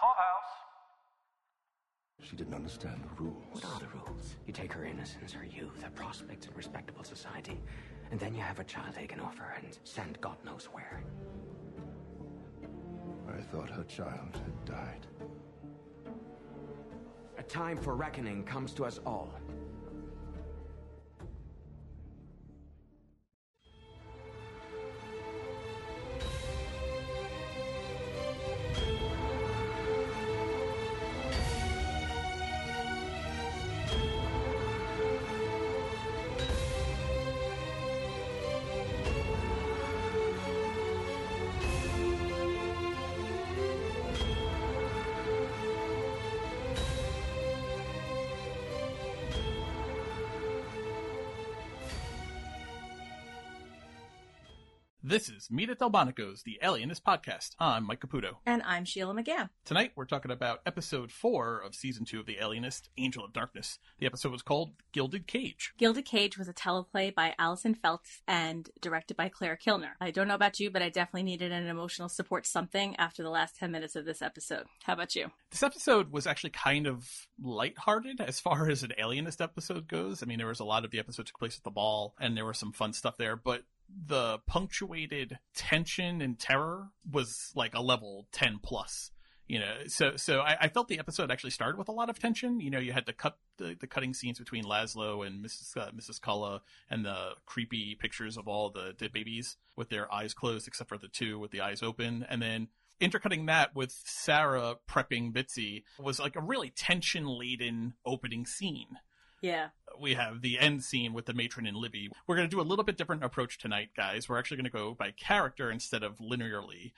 clubhouse. She didn't understand the rules. What are the rules? You take her innocence, her youth, her prospects in respectable society, and then you have a child taken off her and sent God knows where. I thought her child had died. A time for reckoning comes to us all. This is Meet at Delmonico's, the Alienist podcast. I'm Mike Caputo. And I'm Sheila McGann. Tonight we're talking about episode four of season two of The Alienist, Angel of Darkness. The episode was called Gilded Cage. Gilded Cage was a teleplay by Alyson Feltes and directed by Clare Kilner. I don't know about you, but I definitely needed an emotional support something after the last 10 minutes of this episode. How about you? This episode was actually kind of lighthearted as far as an Alienist episode goes. I mean, there was a lot of the episode took place at the ball and there was some fun stuff there, but the punctuated tension and terror was like a level 10 plus you know? So so I, I, felt the episode actually started with a lot of tension. You know you had to cut the, the cutting scenes between laszlo and mrs uh, mrs Cullen and the creepy pictures of all the, the babies with their eyes closed except for the two with the eyes open. And then intercutting that with sarah prepping bitsy was like a really tension laden opening scene yeah. We have the end scene with the matron and Libby. We're going to do a little bit different approach tonight, guys. We're actually going to go by character instead of linearly.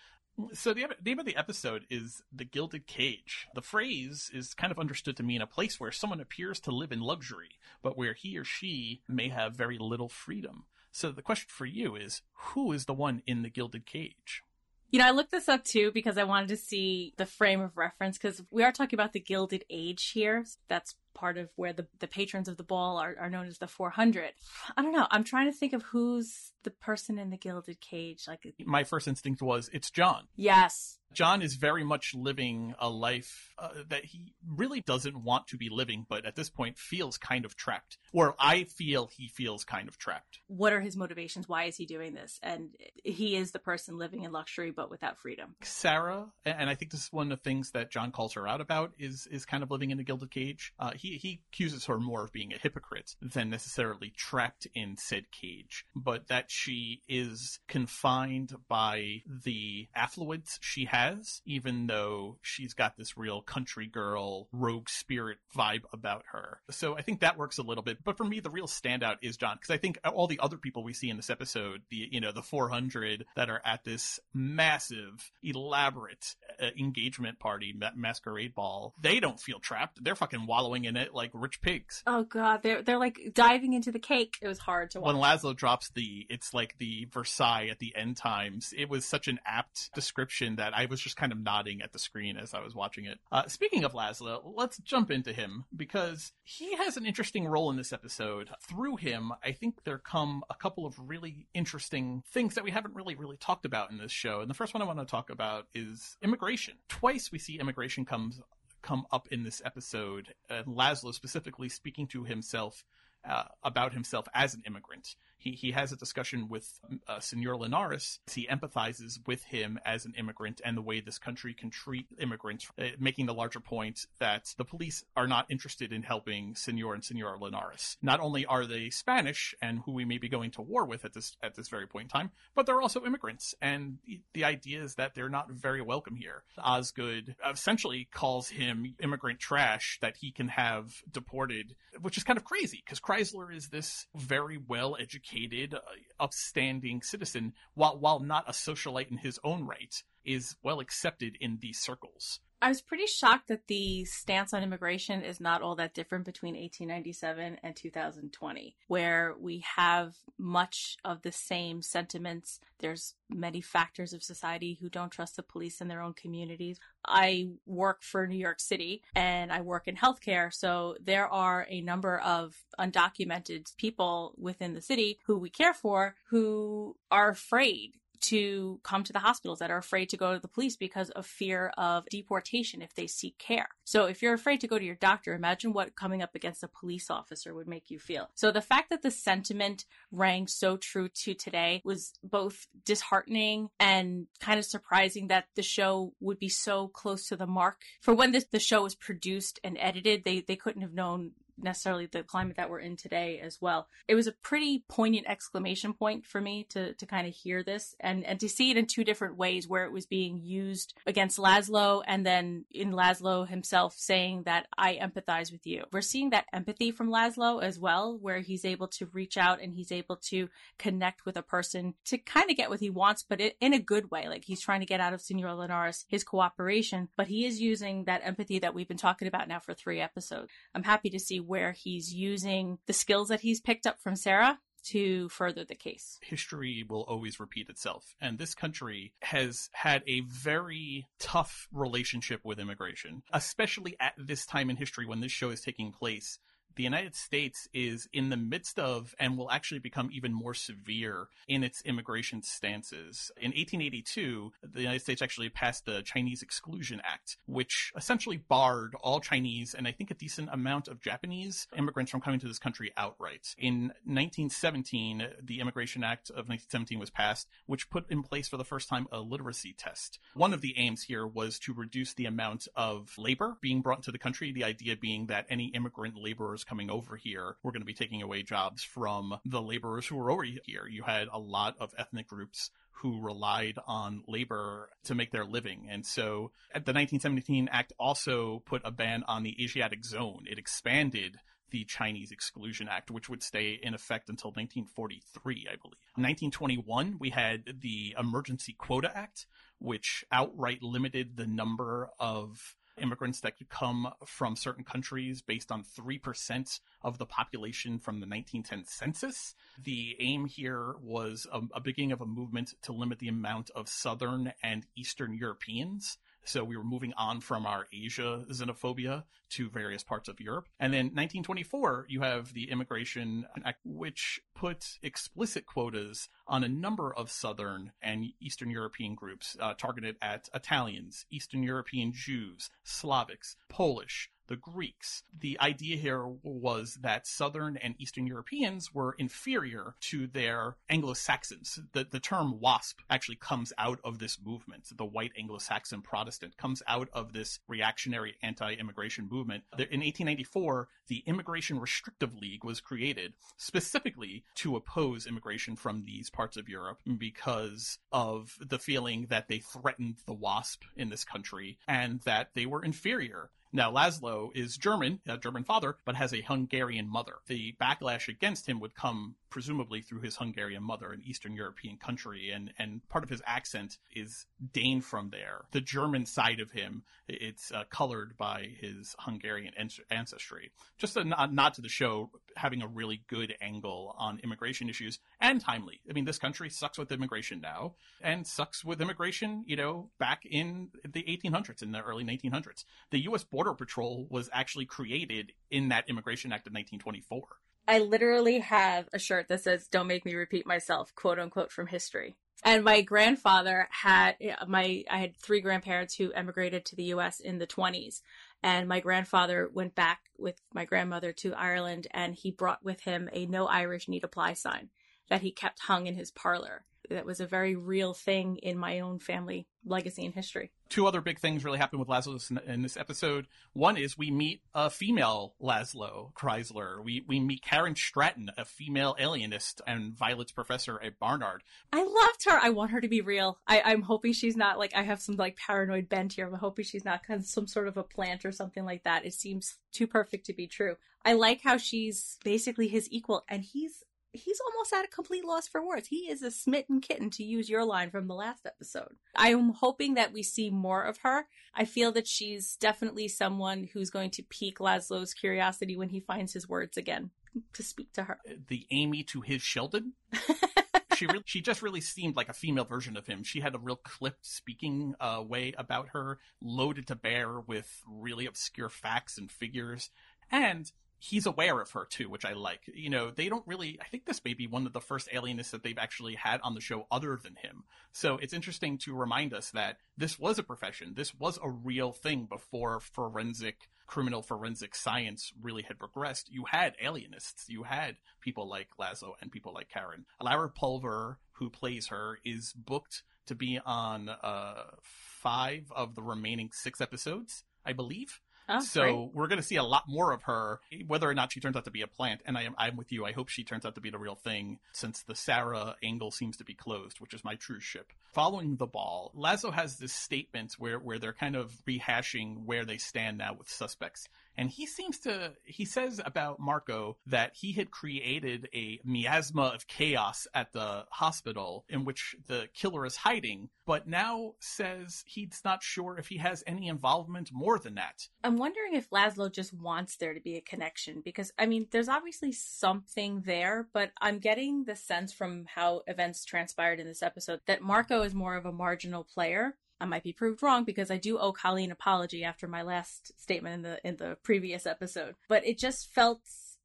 So the name of the episode is The Gilded Cage. The phrase is kind of understood to mean a place where someone appears to live in luxury, but where he or she may have very little freedom. So the question for you is, who is the one in the Gilded Cage? You know, I looked this up too because I wanted to see the frame of reference because we are talking about the Gilded Age here. That's part of where the, the patrons of the ball are, are known as the 400. I don't know. I'm trying to think of who's the person in the Gilded Cage. Like, my first instinct was it's John. Yes. John is very much living a life uh, that he really doesn't want to be living, but at this point feels kind of trapped. Or I feel he feels kind of trapped. What are his motivations? Why is he doing this? And he is the person living in luxury, but without freedom. Sarah, and I think this is one of the things that John calls her out about, is is kind of living in a gilded cage. Uh, he he accuses her more of being a hypocrite than necessarily trapped in said cage, but that she is confined by the affluence she has even though she's got this real country girl, rogue spirit vibe about her. So I think that works a little bit. But for me, the real standout is John, because I think all the other people we see in this episode, the, you know, the 400 that are at this massive, elaborate uh, engagement party, ma- masquerade ball, they don't feel trapped. They're fucking wallowing in it like rich pigs. Oh god, they're, they're like diving into the cake. It was hard to watch. When Laszlo drops the, it's like the Versailles at the end times, it was such an apt description that I was just kind of nodding at the screen as I was watching it. Uh, speaking of Laszlo, let's jump into him because he has an interesting role in this episode. Through him, I think there come a couple of really interesting things that we haven't really, really talked about in this show. And the first one I want to talk about is immigration. Twice we see immigration comes come up in this episode, and Laszlo specifically speaking to himself uh, about himself as an immigrant. He he has a discussion with uh, Senor Linares. He empathizes with him as an immigrant and the way this country can treat immigrants, uh, making the larger point that the police are not interested in helping Senor and Senor Linares. Not only are they Spanish and who we may be going to war with at this at this very point in time, but they're also immigrants, and the, idea is that they're not very welcome here. Osgood essentially calls him immigrant trash that he can have deported, which is kind of crazy because Kreizler is this very well educated, uh, upstanding citizen, while while not a socialite in his own right, is well accepted in these circles. I was pretty shocked that the stance on immigration is not all that different between 1897 and 2020, where we have much of the same sentiments. There's many factors of society who don't trust the police in their own communities. I work for New York City and I work in healthcare. So there are a number of undocumented people within the city who we care for who are afraid to come to the hospitals, that are afraid to go to the police because of fear of deportation if they seek care. So if you're afraid to go to your doctor, imagine what coming up against a police officer would make you feel. So the fact that the sentiment rang so true to today was both disheartening and kind of surprising that the show would be so close to the mark. For when the show was produced and edited, they, they couldn't have known necessarily the climate that we're in today as well. It was a pretty poignant exclamation point for me to to kind of hear this and and to see it in two different ways where it was being used against Laszlo and then in Laszlo himself saying that I empathize with you. We're seeing that empathy from Laszlo as well where he's able to reach out and he's able to connect with a person to kind of get what he wants but it, in a good way. Like he's trying to get out of Senor Linares his cooperation, but he is using that empathy that we've been talking about now for 3 episodes. I'm happy to see where he's using the skills that he's picked up from Sarah to further the case. History will always repeat itself. And this country has had a very tough relationship with immigration, especially at this time in history when this show is taking place the United States is in the midst of and will actually become even more severe in its immigration stances. In 1882, the United States actually passed the Chinese Exclusion Act, which essentially barred all Chinese and I think a decent amount of Japanese immigrants from coming to this country outright. In 1917, the Immigration Act of 1917 was passed, which put in place for the first time a literacy test. One of the aims here was to reduce the amount of labor being brought into the country, the idea being that any immigrant laborers laborers coming over here were going to be taking away jobs from the laborers who were over here. You had a lot of ethnic groups who relied on labor to make their living. And so the 1917 Act also put a ban on the Asiatic zone. It expanded the Chinese Exclusion Act, which would stay in effect until 1943, I believe. 1921, we had the Emergency Quota Act, which outright limited the number of immigrants that could come from certain countries based on 3% of the population from the 1910 census. The aim here was a, a beginning of a movement to limit the amount of Southern and Eastern Europeans so we were moving on from our Asia xenophobia to various parts of Europe. And then 1924, you have the Immigration Act, which put explicit quotas on a number of Southern and Eastern European groups uh, targeted at Italians, Eastern European Jews, Slavics, Polish, the Greeks. The idea here was that Southern and Eastern Europeans were inferior to their Anglo-Saxons. The, the term WASP actually comes out of this movement. The white Anglo-Saxon Protestant comes out of this reactionary anti-immigration movement. In 1894, the Immigration Restrictive League was created specifically to oppose immigration from these parts of Europe because of the feeling that they threatened the WASP in this country and that they were inferior. Now, Laszlo is German, a German father, but has a Hungarian mother. The backlash against him would come presumably through his Hungarian mother, an Eastern European country, and, and part of his accent is Dane from there. The German side of him, it's uh, colored by his Hungarian ancestry. Just a nod to the show, having a really good angle on immigration issues and timely. I mean, this country sucks with immigration now and sucks with immigration, you know, back in the 1800s, in the early 1900s. The U.S. Border Patrol was actually created in that Immigration Act of 1924. I literally have a shirt that says "Don't make me repeat myself," quote unquote, from history. And my grandfather had my I had three grandparents who emigrated to the U.S. in the 20s, and my grandfather went back with my grandmother to Ireland, and he brought with him a "No Irish Need Apply" sign that he kept hung in his parlor that was a very real thing in my own family legacy and history. Two other big things really happen with Laszlo in this episode. One is we meet a female Laszlo Kreizler. We we meet Karen Stratton, a female alienist and Violet's professor at Barnard. I loved her. I want her to be real. I, I'm hoping she's not like I have some like paranoid bent here. I'm hoping she's not kind of some sort of a plant or something like that. It seems too perfect to be true. I like how she's basically his equal and he's he's almost at a complete loss for words. He is a smitten kitten, to use your line from the last episode. I'm hoping that we see more of her. I feel that she's definitely someone who's going to pique Laszlo's curiosity when he finds his words again to speak to her. The Amy to his Sheldon. she really, she just really seemed like a female version of him. She had a real clipped speaking uh, way about her, loaded to bear with really obscure facts and figures. And he's aware of her too, which I like. You know, they don't really. I think this may be one of the first alienists that they've actually had on the show other than him. So it's interesting to remind us that this was a profession. This was a real thing before forensic criminal forensic science really had progressed. You had alienists. You had people like Laszlo and people like Karen. Lara Pulver, who plays her, is booked to be on uh, five of the remaining six episodes, I believe. Oh, so we're going to see a lot more of her, whether or not she turns out to be a plant. And I am I'm with you. I hope she turns out to be the real thing, since the Sarah angle seems to be closed, which is my true ship. Following the ball, Laszlo has this statement where where they're kind of rehashing where they stand now with suspects. And he seems to, he says about Marco that he had created a miasma of chaos at the hospital in which the killer is hiding, but now says he's not sure if he has any involvement more than that. I'm wondering if Laszlo just wants there to be a connection because, I mean, there's obviously something there, but I'm getting the sense from how events transpired in this episode that Marco is more of a marginal player. I might be proved wrong because I do owe Colleen an apology after my last statement in the in the previous episode. But it just felt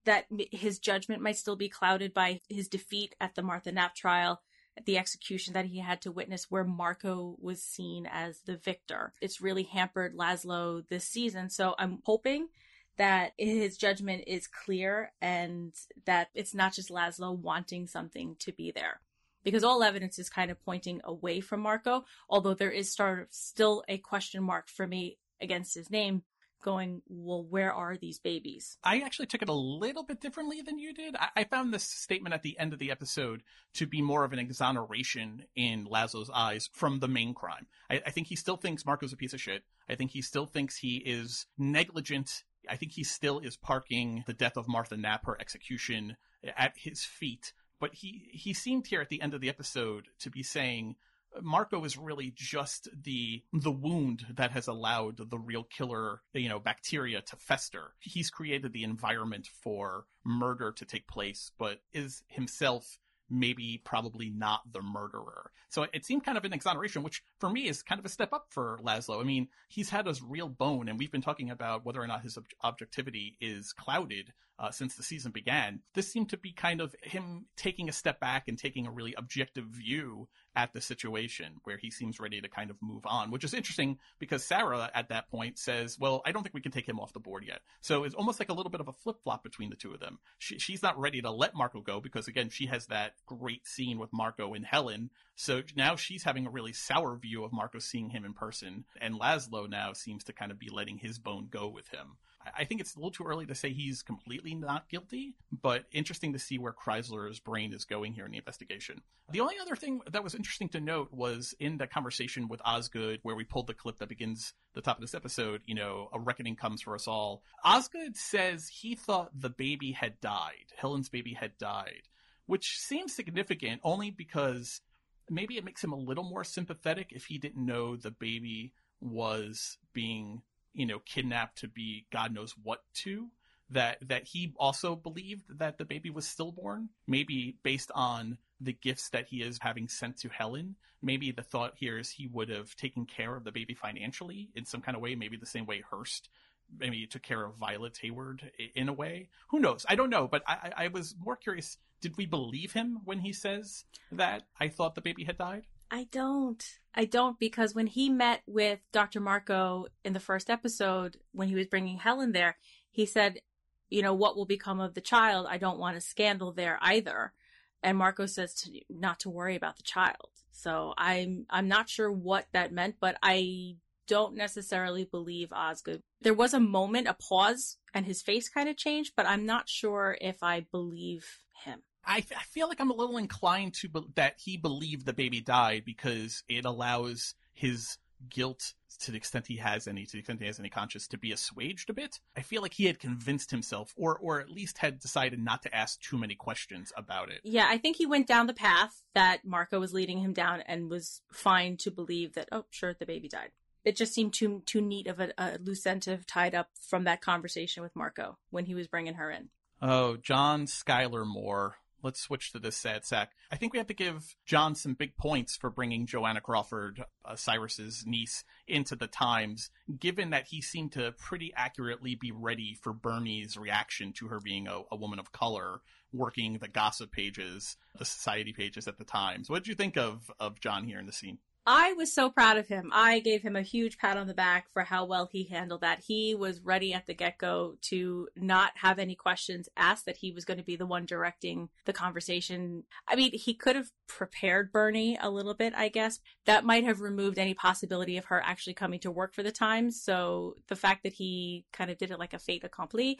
that his judgment might still be clouded by his defeat at the Martha Knapp trial, the execution that he had to witness where Marco was seen as the victor. It's really hampered Laszlo this season. So I'm hoping that his judgment is clear and that it's not just Laszlo wanting something to be there. Because all evidence is kind of pointing away from Marco, although there is of still a question mark for me against his name going, well, where are these babies? I actually took it a little bit differently than you did. I, I found this statement at the end of the episode to be more of an exoneration in Laszlo's eyes from the main crime. I, I think he still thinks Marco's a piece of shit. I think he still thinks he is negligent. I think he still is parking the death of Martha Knapp, her execution, at his feet. But he, he seemed here at the end of the episode to be saying, Marco is really just the the wound that has allowed the real killer, you know, bacteria to fester. He's created the environment for murder to take place, but is himself maybe probably not the murderer. So it seemed kind of an exoneration, which for me is kind of a step up for Laszlo. I mean, he's had his real bone, and we've been talking about whether or not his ob- objectivity is clouded uh, since the season began. This seemed to be kind of him taking a step back and taking a really objective view at the situation where he seems ready to kind of move on, which is interesting because Sarah at that point says, well, I don't think we can take him off the board yet. So it's almost like a little bit of a flip flop between the two of them. She, she's not ready to let Marco go because again, she has that great scene with Marco and Helen. So now she's having a really sour view of Marco seeing him in person and Laszlo now seems to kind of be letting his bone go with him. I think it's a little too early to say he's completely not guilty, but interesting to see where Kreizler's brain is going here in the investigation. The only other thing that was interesting to note was in the conversation with Osgood, where we pulled the clip that begins the top of this episode, you know, a reckoning comes for us all. Osgood says he thought the baby had died. Helen's baby had died, which seems significant only because maybe it makes him a little more sympathetic if he didn't know the baby was being you know, kidnapped to be God knows what to. That that he also believed that the baby was stillborn, maybe based on the gifts that he is having sent to Helen. Maybe the thought here is he would have taken care of the baby financially in some kind of way, maybe the same way Hearst maybe took care of Violet Hayward in a way. Who knows? I don't know, but I, I was more curious. Did we believe him when he says that I thought the baby had died? I don't. I don't because when he met with Dr. Marco in the first episode, when he was bringing Helen there, he said, you know, what will become of the child? I don't want a scandal there either. And Marco says to not to worry about the child. So I'm I'm not sure what that meant, but I don't necessarily believe Osgood. There was a moment, a pause, and his face kind of changed, but I'm not sure if I believe him. I, I feel like I'm a little inclined to be- that he believed the baby died because it allows his guilt to the extent he has any, to the extent he has any conscience, to be assuaged a bit. I feel like he had convinced himself, or or at least had decided not to ask too many questions about it. Yeah, I think he went down the path that Marco was leading him down and was fine to believe that, oh, sure, the baby died. It just seemed too too neat of a, a loose end tied up from that conversation with Marco when he was bringing her in. Oh, John Schuyler Moore let's switch to this sad sack. I think we have to give John some big points for bringing Joanna Crawford, uh, Cyrus's niece, into the Times, given that he seemed to pretty accurately be ready for Bernie's reaction to her being a, a woman of color working the gossip pages, the society pages at the Times. What did you think of of John here in the scene? I was so proud of him. I gave him a huge pat on the back for how well he handled that. He was ready at the get go to not have any questions asked, that he was going to be the one directing the conversation. I mean, he could have prepared Bernie a little bit, I guess. That might have removed any possibility of her actually coming to work for the Times. So the fact that he kind of did it like a fait accompli.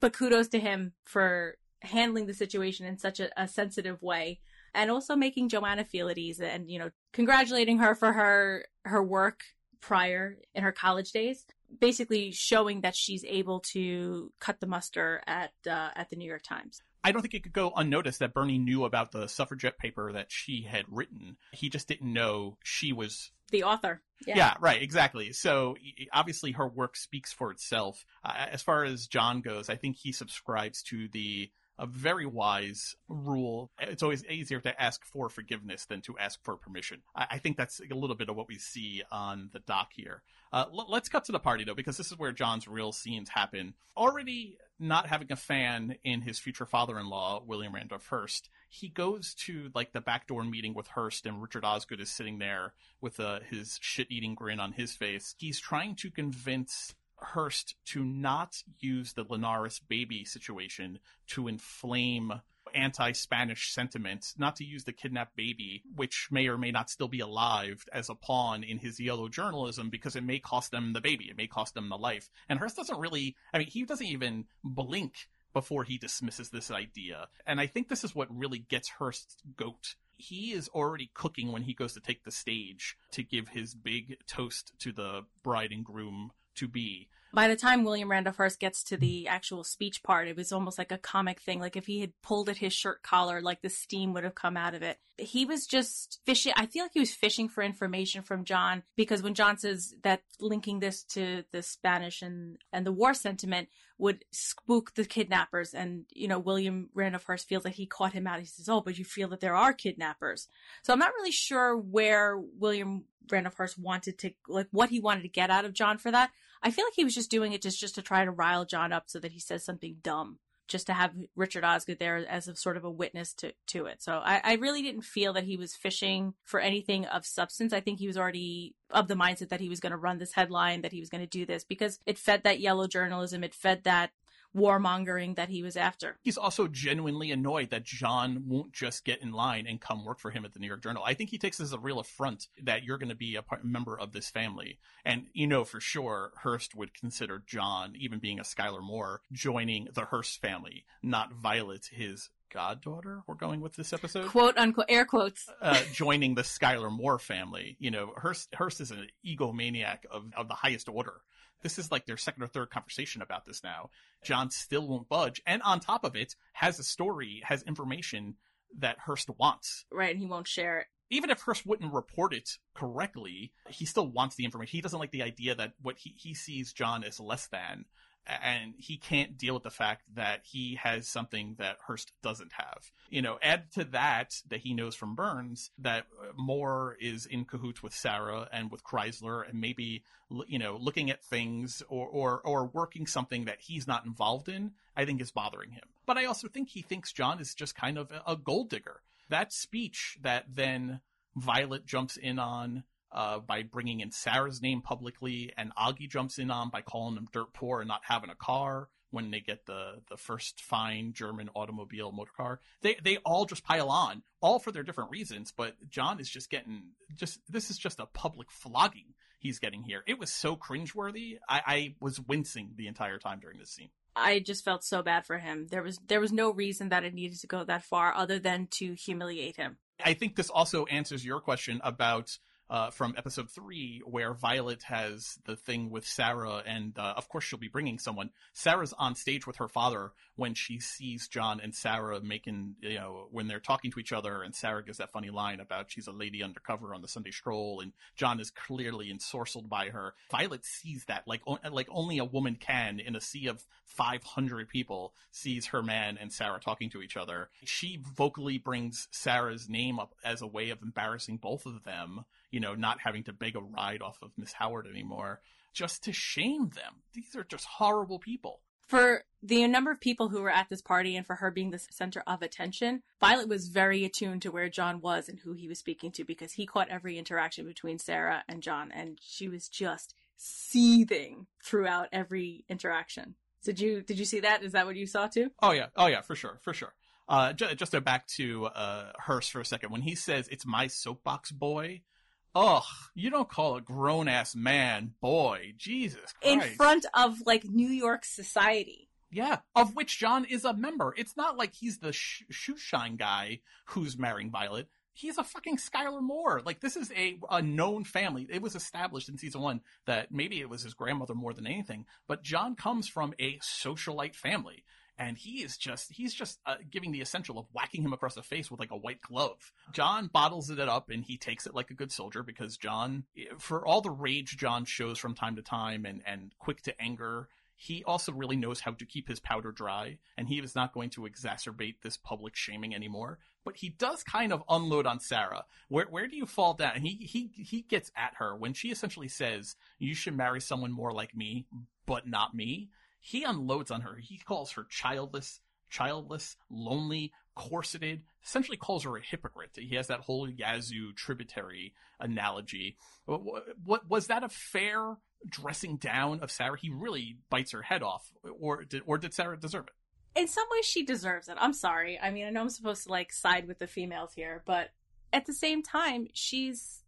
But kudos to him for handling the situation in such a, a sensitive way and also making Joanna feel at ease and, you know, congratulating her for her, her work prior in her college days, basically showing that she's able to cut the muster at, uh, at the New York Times. I don't think it could go unnoticed that Bernie knew about the suffragette paper that she had written. He just didn't know she was the author. Yeah. yeah. right, exactly. So obviously her work speaks for itself. Uh, as far as John goes, I think he subscribes to the a very wise rule. It's always easier to ask for forgiveness than to ask for permission. I, I think that's a little bit of what we see on the dock here. Uh, l- let's cut to the party though, because this is where John's real scenes happen. Already not having a fan in his future father-in-law, William Randolph Hearst, he goes to like the backdoor meeting with Hearst, and Richard Osgood is sitting there with uh, his shit-eating grin on his face. He's trying to convince Hearst to not use the Linares baby situation to inflame anti-Spanish sentiment, not to use the kidnapped baby, which may or may not still be alive, as a pawn in his yellow journalism because it may cost them the baby, it may cost them the life. And Hearst doesn't really, I mean, he doesn't even blink before he dismisses this idea. And I think this is what really gets Hearst's goat. He is already cooking when he goes to take the stage to give his big toast to the bride and groom to be. By the time William Randolph Hearst gets to the actual speech part, it was almost like a comic thing. Like if he had pulled at his shirt collar, like the steam would have come out of it. He was just fishing. I feel like he was fishing for information from John because when John says that linking this to the Spanish and, and the war sentiment would spook the kidnappers. And, you know, William Randolph Hearst feels that he caught him out. He says, Oh, but you feel that there are kidnappers. So I'm not really sure where William Randolph Hearst wanted to, like, what he wanted to get out of John for that. I feel like he was just doing it just, just to try to rile John up so that he says something dumb, just to have Richard Osgood there as a sort of a witness to, to it. So I, I really didn't feel that he was fishing for anything of substance. I think he was already of the mindset that he was going to run this headline, that he was going to do this because it fed that yellow journalism. It fed that warmongering that he was after. He's also genuinely annoyed that John won't just get in line and come work for him at the New York Journal. I think he takes this as a real affront that you're going to be a part, member of this family. And you know for sure Hearst would consider John, even being a Schuyler Moore, joining the Hearst family, not Violet, his goddaughter we're going with this episode quote unquote air quotes uh, joining the schuyler moore family you know hearst hearst is an egomaniac of, of the highest order this is like their second or third conversation about this now. John still won't budge. And on top of it, has a story, has information that Hearst wants. Right, and he won't share it. Even if Hearst wouldn't report it correctly, he still wants the information. He doesn't like the idea that what he, he sees John as less than and he can't deal with the fact that he has something that Hearst doesn't have. You know, add to that that he knows from Byrnes that uh, Moore is in cahoots with Sarah and with Kreizler and maybe, you know, looking at things or, or, or working something that he's not involved in, I think is bothering him. But I also think he thinks John is just kind of a gold digger. That speech that then Violet jumps in on uh, by bringing in Sarah's name publicly, and Augie jumps in on by calling them dirt poor and not having a car when they get the the first fine German automobile motor car. They they all just pile on, all for their different reasons. But John is just getting just this is just a public flogging he's getting here. It was so cringeworthy. I, I was wincing the entire time during this scene. I just felt so bad for him. There was there was no reason that it needed to go that far other than to humiliate him. I think this also answers your question about uh, from episode three, where Violet has the thing with Sarah, and uh, of course she'll be bringing someone. Sarah's on stage with her father when she sees John and Sarah making, you know, when they're talking to each other, and Sarah gives that funny line about she's a lady undercover on the Sunday stroll, and John is clearly ensorcelled by her. Violet sees that like like only a woman can in a sea of 500 people sees her man and Sarah talking to each other. She vocally brings Sarah's name up as a way of embarrassing both of them, you know, not having to beg a ride off of Miss Howard anymore, just to shame them. These are just horrible people. For the number of people who were at this party and for her being the center of attention, Violet was very attuned to where John was and who he was speaking to because he caught every interaction between Sarah and John and she was just seething throughout every interaction. Did you did you see that? Is that what you saw too? Oh yeah, oh yeah, for sure, for sure. Uh, just, just to back to uh, Hearst for a second. When he says it's my soapbox boy, ugh, you don't call a grown ass man boy. Jesus Christ. In front of like New York society. Yeah, of which John is a member. It's not like he's the sh- shoe shine guy who's marrying Violet. He's a fucking Schuyler Moore. Like this is a a known family. It was established in season one that maybe it was his grandmother more than anything, but John comes from a socialite family and he is just he's just uh, giving the essential of whacking him across the face with like a white glove. John bottles it up and he takes it like a good soldier because John, for all the rage John shows from time to time and and quick to anger, he also really knows how to keep his powder dry and he is not going to exacerbate this public shaming anymore. But he does kind of unload on Sarah. Where where do you fall down? And he he he gets at her when she essentially says, "You should marry someone more like me, but not me." He unloads on her. He calls her childless, childless, lonely, corseted, essentially calls her a hypocrite. He has that whole Yazoo tributary analogy. What, was that a fair dressing down of Sarah? He really bites her head off, or did or did Sarah deserve it? In some ways, she deserves it. I'm sorry. I mean, I know I'm supposed to like side with the females here, but at the same time, she's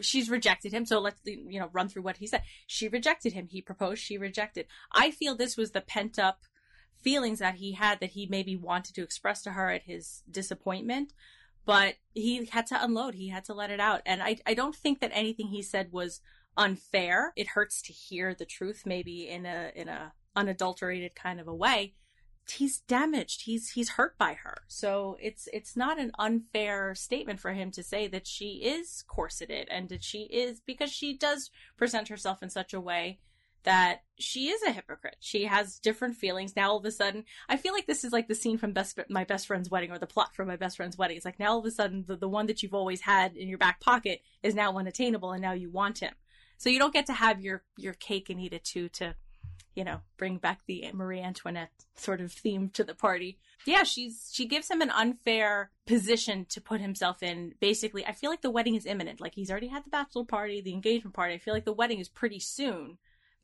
she's rejected him. So let's you know run through what he said. She rejected him. He proposed. She rejected. I feel this was the pent up feelings that he had that he maybe wanted to express to her at his disappointment, but he had to unload. He had to let it out. And I I don't think that anything he said was unfair. It hurts to hear the truth, maybe in a in a unadulterated kind of a way he's damaged. He's he's hurt by her. So it's it's not an unfair statement for him to say that she is corseted and that she is because she does present herself in such a way that she is a hypocrite. She has different feelings. Now all of a sudden i feel like this is like the scene from best my best friend's wedding or the plot from my best friend's wedding. It's like now all of a sudden the, the one that you've always had in your back pocket is now unattainable and now you want him. So you don't get to have your your cake and eat it too to you know, bring back the Marie Antoinette sort of theme to the party. Yeah, she's she gives him an unfair position to put himself in. Basically, I feel like the wedding is imminent. Like he's already had the bachelor party, the engagement party. I feel like the wedding is pretty soon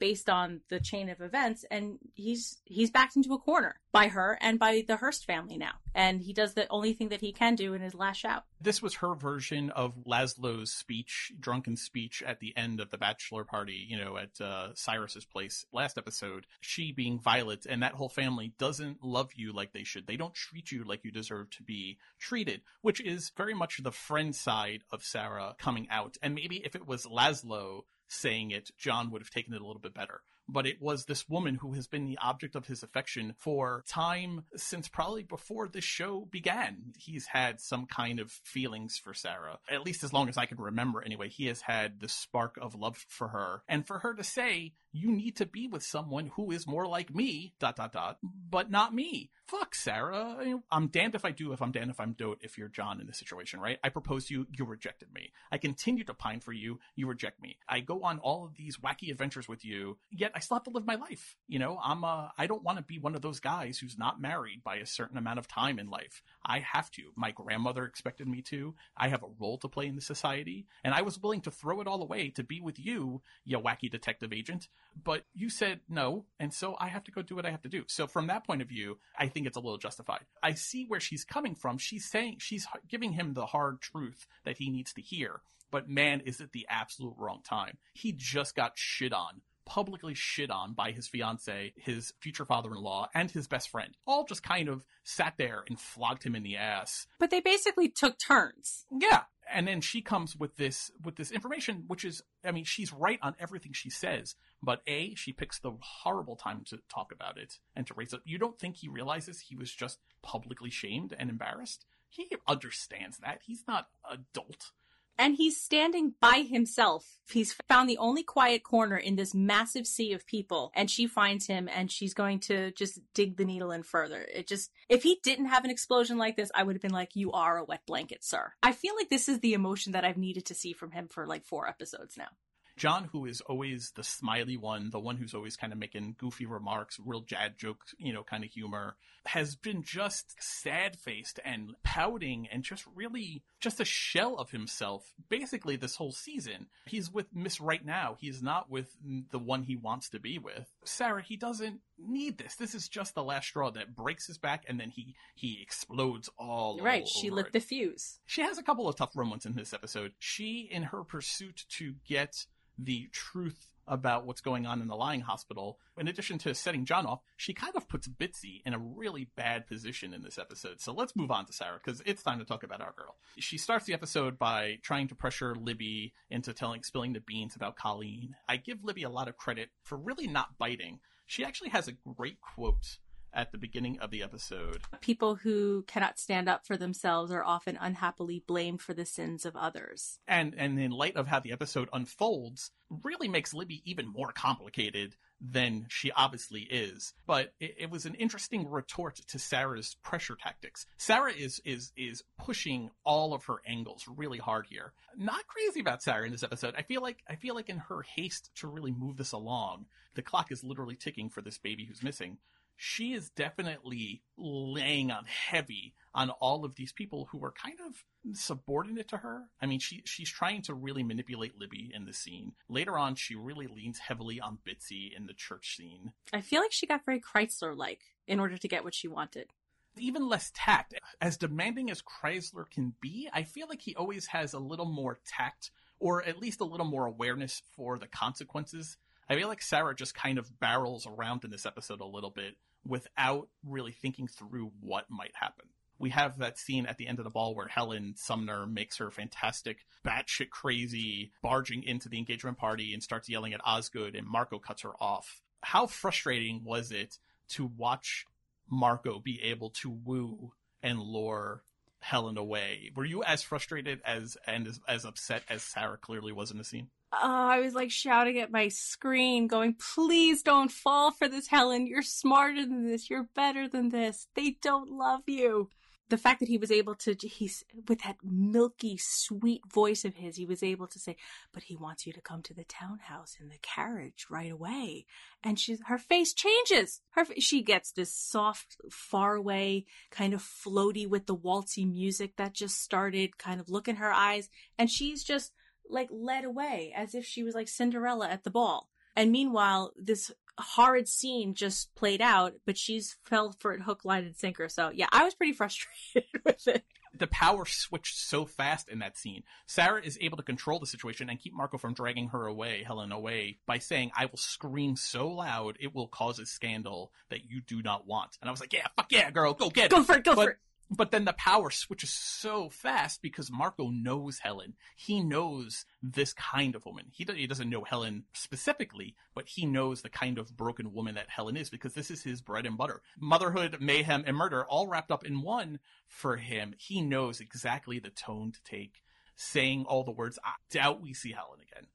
based on the chain of events and he's he's backed into a corner by her and by the Hearst family now. And he does the only thing that he can do in his lash out. This was her version of Laszlo's speech drunken speech at the end of the bachelor party you know at uh, Cyrus's place last episode. She being Violet and that whole family doesn't love you like they should. They don't treat you like you deserve to be treated which is very much the friend side of Sarah coming out. And maybe if it was Laszlo saying it, John would have taken it a little bit better but it was this woman who has been the object of his affection for time since probably before this show began. He's had some kind of feelings for Sarah, at least as long as I can remember anyway. He has had the spark of love for her. And for her to say, you need to be with someone who is more like me, dot, dot, dot, but not me. Fuck, Sarah. I'm damned if I do, if I'm damned if I'm dote, if you're John in this situation, right? I proposed you, you rejected me. I continue to pine for you, you reject me. I go on all of these wacky adventures with you, yet I still have to live my life. You know, I'm uh, I don't want to be one of those guys who's not married by a certain amount of time in life. I have to. My grandmother expected me to. I have a role to play in the society, and I was willing to throw it all away to be with you, you wacky detective agent. But you said no, and so I have to go do what I have to do. So from that point of view, I think it's a little justified. I see where she's coming from. She's saying she's giving him the hard truth that he needs to hear. But man, is it the absolute wrong time. He just got shit on publicly shit on by his fiance, his future father-in-law, and his best friend. All just kind of sat there and flogged him in the ass. But they basically took turns. Yeah. And then she comes with this with this information, which is, I mean, she's right on everything she says. But a, she picks the horrible time to talk about it and to raise it. You don't think he realizes he was just publicly shamed and embarrassed? He understands that. He's not adult. And he's standing by himself. He's found the only quiet corner in this massive sea of people. And she finds him and she's going to just dig the needle in further. It just, if he didn't have an explosion like this, I would have been like, you are a wet blanket, sir. I feel like this is the emotion that I've needed to see from him for like four episodes now. John, who is always the smiley one, the one who's always kind of making goofy remarks, real jad jokes, you know, kind of humor, has been just sad faced and pouting and just really just a shell of himself basically this whole season. He's with Miss Right Now. He's not with the one he wants to be with. Sarah, he doesn't need this. This is just the last straw that breaks his back and then he he explodes all right. She lit it. the fuse. She has a couple of tough moments in this episode. She, in her pursuit to get the truth about what's going on in the lying hospital. In addition to setting John off, she kind of puts Bitsy in a really bad position in this episode. So let's move on to Sarah because it's time to talk about our girl. She starts the episode by trying to pressure Libby into telling, spilling the beans about Colleen. I give Libby a lot of credit for really not biting. She actually has a great quote at the beginning of the episode. People who cannot stand up for themselves are often unhappily blamed for the sins of others. And and in light of how the episode unfolds, really makes Libby even more complicated than she obviously is. But it, it, was an interesting retort to Sarah's pressure tactics. Sarah is is is pushing all of her angles really hard here. Not crazy about Sarah in this episode. I feel like I feel like in her haste to really move this along, the clock is literally ticking for this baby who's missing she is definitely laying on heavy on all of these people who are kind of subordinate to her. I mean, she she's trying to really manipulate Libby in the scene. Later on, she really leans heavily on Bitsy in the church scene. I feel like she got very Kreizler like in order to get what she wanted. Even less tact. As demanding as Kreizler can be, I feel like he always has a little more tact or at least a little more awareness for the consequences I feel like Sarah just kind of barrels around in this episode a little bit without really thinking through what might happen. We have that scene at the end of the ball where Helen Sumner makes her fantastic, batshit crazy, barging into the engagement party and starts yelling at Osgood, and Marco cuts her off. How frustrating was it to watch Marco be able to woo and lure Helen away? Were you as frustrated as and as, as upset as Sarah clearly was in the scene? Oh, I was like shouting at my screen, going, please don't fall for this, Helen. You're smarter than this. You're better than this. They don't love you. The fact that he was able to, he's with that milky, sweet voice of his, he was able to say, but he wants you to come to the townhouse in the carriage right away. And she's, her face changes. Her, she gets this soft, far away, kind of floaty with the waltzy music that just started, kind of look in her eyes. And she's just, like led away as if she was like Cinderella at the ball. And meanwhile, this horrid scene just played out, but she's fell for it hook, line, and sinker. So yeah, I was pretty frustrated with it. The power switched so fast in that scene. Sarah is able to control the situation and keep Marco from dragging her away, Helen away, by saying, I will scream so loud it will cause a scandal that you do not want. And I was like, yeah, fuck yeah, girl, go get it. Go for it, go but, for it. But then the power switches so fast because Marco knows Helen. He knows this kind of woman. He, he doesn't know Helen specifically, but he knows the kind of broken woman that Helen is because this is his bread and butter. Motherhood, mayhem, and murder all wrapped up in one for him. He knows exactly the tone to take, saying all the words. I doubt we see Helen again.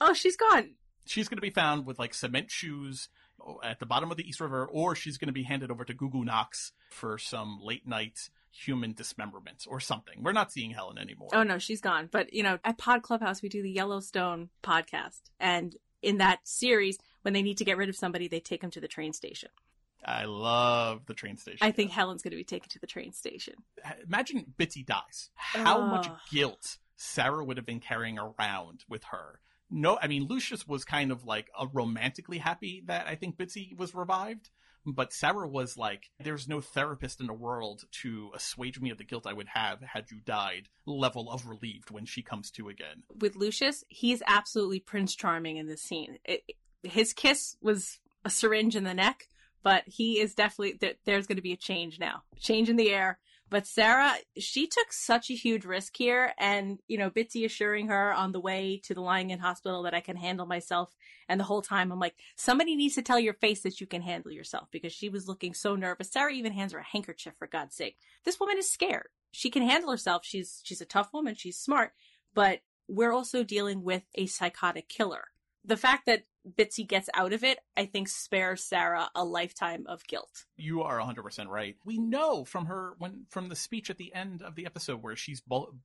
Oh, she's gone. She's going to be found with like cement shoes at the bottom of the East River, or she's going to be handed over to Goo Goo Knox for some late night human dismemberment or something. We're not seeing Helen anymore. Oh no, she's gone. But you know, at Pod Clubhouse we do the Yellowstone podcast, and in that series, when they need to get rid of somebody, they take them to the train station. I love the train station. I think Helen's going to be taken to the train station. Imagine Bitsy dies. How oh. much guilt Sarah would have been carrying around with her no, I mean, Lucius was kind of like a romantically happy that I think Bitsy was revived. But Sarah was like, there's no therapist in the world to assuage me of the guilt I would have had you died, level of relieved when she comes to again. With Lucius, he's absolutely Prince Charming in this scene. It, his kiss was a syringe in the neck, but he is definitely th- there's going to be a change now, change in the air. But Sarah, she took such a huge risk here, and you know, Bitsy assuring her on the way to the lying in hospital that I can handle myself. And the whole time, I'm like, somebody needs to tell your face that you can handle yourself because she was looking so nervous. Sarah even hands her a handkerchief for God's sake. This woman is scared. She can handle herself. She's she's a tough woman. She's smart, but we're also dealing with a psychotic killer. The fact that Bitsy gets out of it, I think spares Sarah a lifetime of guilt. You are 100% right. We know from her when from the speech at the end of the episode where she's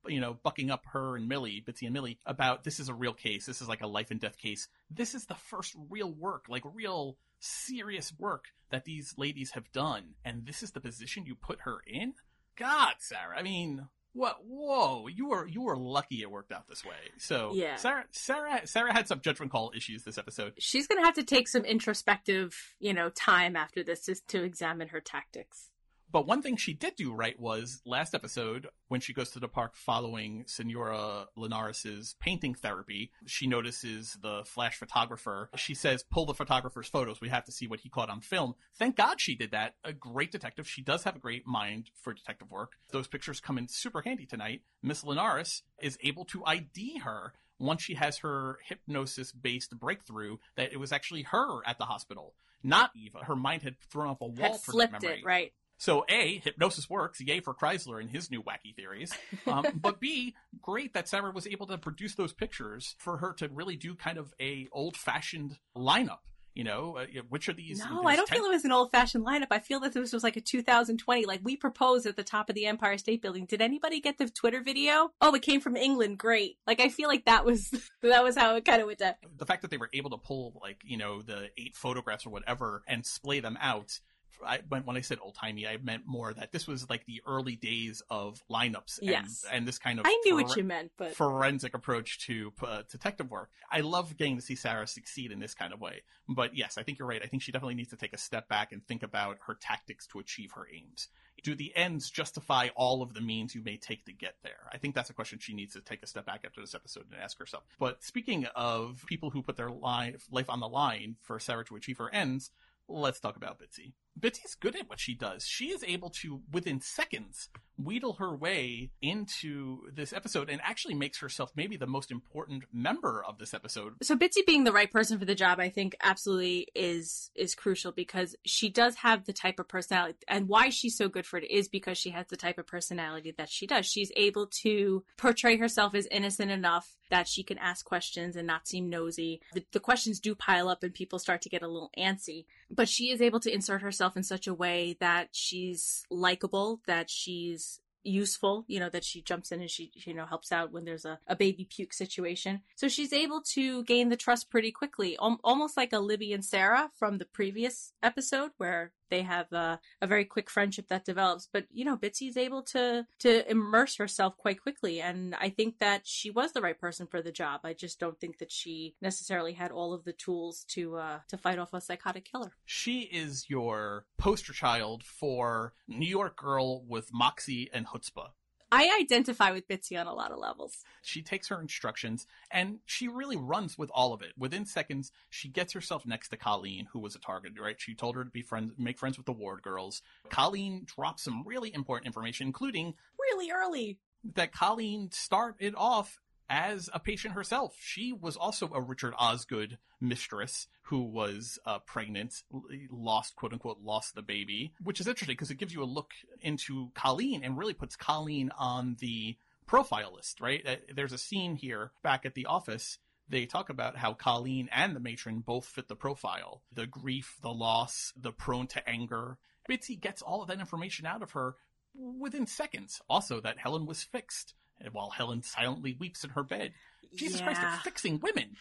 you know bucking up her and Millie, Bitsy and Millie about this is a real case. This is like a life and death case. This is the first real work, like real serious work that these ladies have done and this is the position you put her in? God, Sarah. I mean, what? Whoa! You were you were lucky it worked out this way. So yeah, Sarah Sarah Sarah had some judgment call issues this episode. She's gonna have to take some introspective, you know, time after this just to examine her tactics. But one thing she did do right was last episode when she goes to the park following Senora Linares's painting therapy, she notices the flash photographer. She says, "Pull the photographer's photos. We have to see what he caught on film." Thank God she did that. A great detective. She does have a great mind for detective work. Those pictures come in super handy tonight. Miss Linares is able to ID her once she has her hypnosis based breakthrough that it was actually her at the hospital, not Eva. Her mind had thrown up a wall had for flipped memory. it, right? So A, hypnosis works. Yay for Kreizler and his new wacky theories. Um, but B, great that Sarah was able to produce those pictures for her to really do kind of a old fashioned lineup. You know, uh, which are these? No, I don't 10... feel it was an old fashioned lineup. I feel that this was like a 2020. Like we proposed at the top of the Empire State Building. Did anybody get the Twitter video? Oh, it came from England. Great. Like I feel like that was that was how it kind of went down. The fact that they were able to pull like you know the eight photographs or whatever and splay them out I, when I said old timey, I meant more that this was like the early days of lineups and, yes. and this kind of I knew what you meant, but forensic approach to uh, detective work. I love getting to see Sarah succeed in this kind of way. But yes, I think you're right. I think she definitely needs to take a step back and think about her tactics to achieve her aims. Do the ends justify all of the means you may take to get there? I think that's a question she needs to take a step back after this episode and ask herself. But speaking of people who put their life on the line for Sarah to achieve her ends, let's talk about Bitsy. Bitsy's good at what she does. She is able to, within seconds, wheedle her way into this episode and actually makes herself maybe the most important member of this episode. So Bitsy being the right person for the job, I think absolutely is is crucial because she does have the type of personality and why she's so good for it is because she has the type of personality that she does. She's able to portray herself as innocent enough that she can ask questions and not seem nosy. The, the questions do pile up and people start to get a little antsy, but she is able to insert herself in such a way that she's likable, that she's useful, you know, that she jumps in and she, you know, helps out when there's a, a baby puke situation. So she's able to gain the trust pretty quickly, almost like a Libby and Sarah from the previous episode where they have a, a very quick friendship that develops. But you know, Bitsy is able to to immerse herself quite quickly, and I think that she was the right person for the job. I just don't think that she necessarily had all of the tools to uh, to fight off a psychotic killer. She is your poster child for New York girl with moxie and chutzpah. I identify with Bitsy on a lot of levels. She takes her instructions and she really runs with all of it. Within seconds, she gets herself next to Colleen, who was a target, right? She told her to be friends, make friends with the ward girls. Colleen drops some really important information, including really early that Colleen started off as a patient herself. She was also a Richard Osgood mistress who was uh, pregnant, lost, quote unquote, lost the baby, which is interesting because it gives you a look into Colleen and really puts Colleen on the profile list, right? Uh, there's a scene here back at the office. They talk about how Colleen and the matron both fit the profile. The grief, the loss, the prone to anger. Bitsy gets all of that information out of her within seconds. Also, that Helen was fixed while Helen silently weeps in her bed. Jesus yeah. Christ, they're fixing women.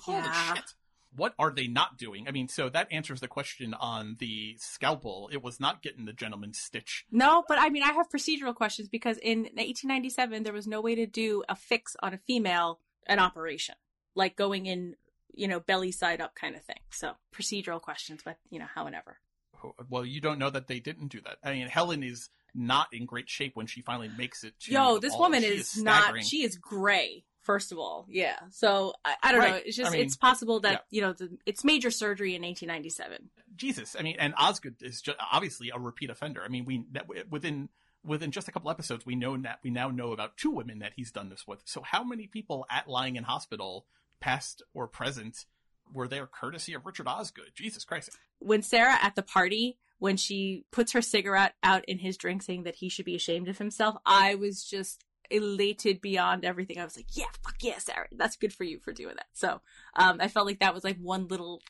Holy yeah. shit. What are they not doing? I mean, so that answers the question on the scalpel. It was not getting the gentleman's stitch. No, but I mean, I have procedural questions because in 1897, there was no way to do a fix on a female, an operation, like going in, you know, belly side up kind of thing. So procedural questions, but, you know, however. Well, you don't know that they didn't do that. I mean, Helen is not in great shape when she finally makes it to Yo, this woman is, is not she is gray First of all, yeah. So I, I don't know. It's just I mean, it's possible that yeah. you know the, it's major surgery in 1897. Jesus, I mean, and Osgood is just obviously a repeat offender. I mean, we that within within just a couple episodes, we know that we now know about two women that he's done this with. So how many people at lying in hospital, past or present, were there courtesy of Richard Osgood? Jesus Christ! When Sarah at the party, when she puts her cigarette out in his drink, saying that he should be ashamed of himself, I was just elated beyond everything. I was like, yeah, fuck yeah, Sarah, that's good for you for doing that. So um, I felt like that was like one little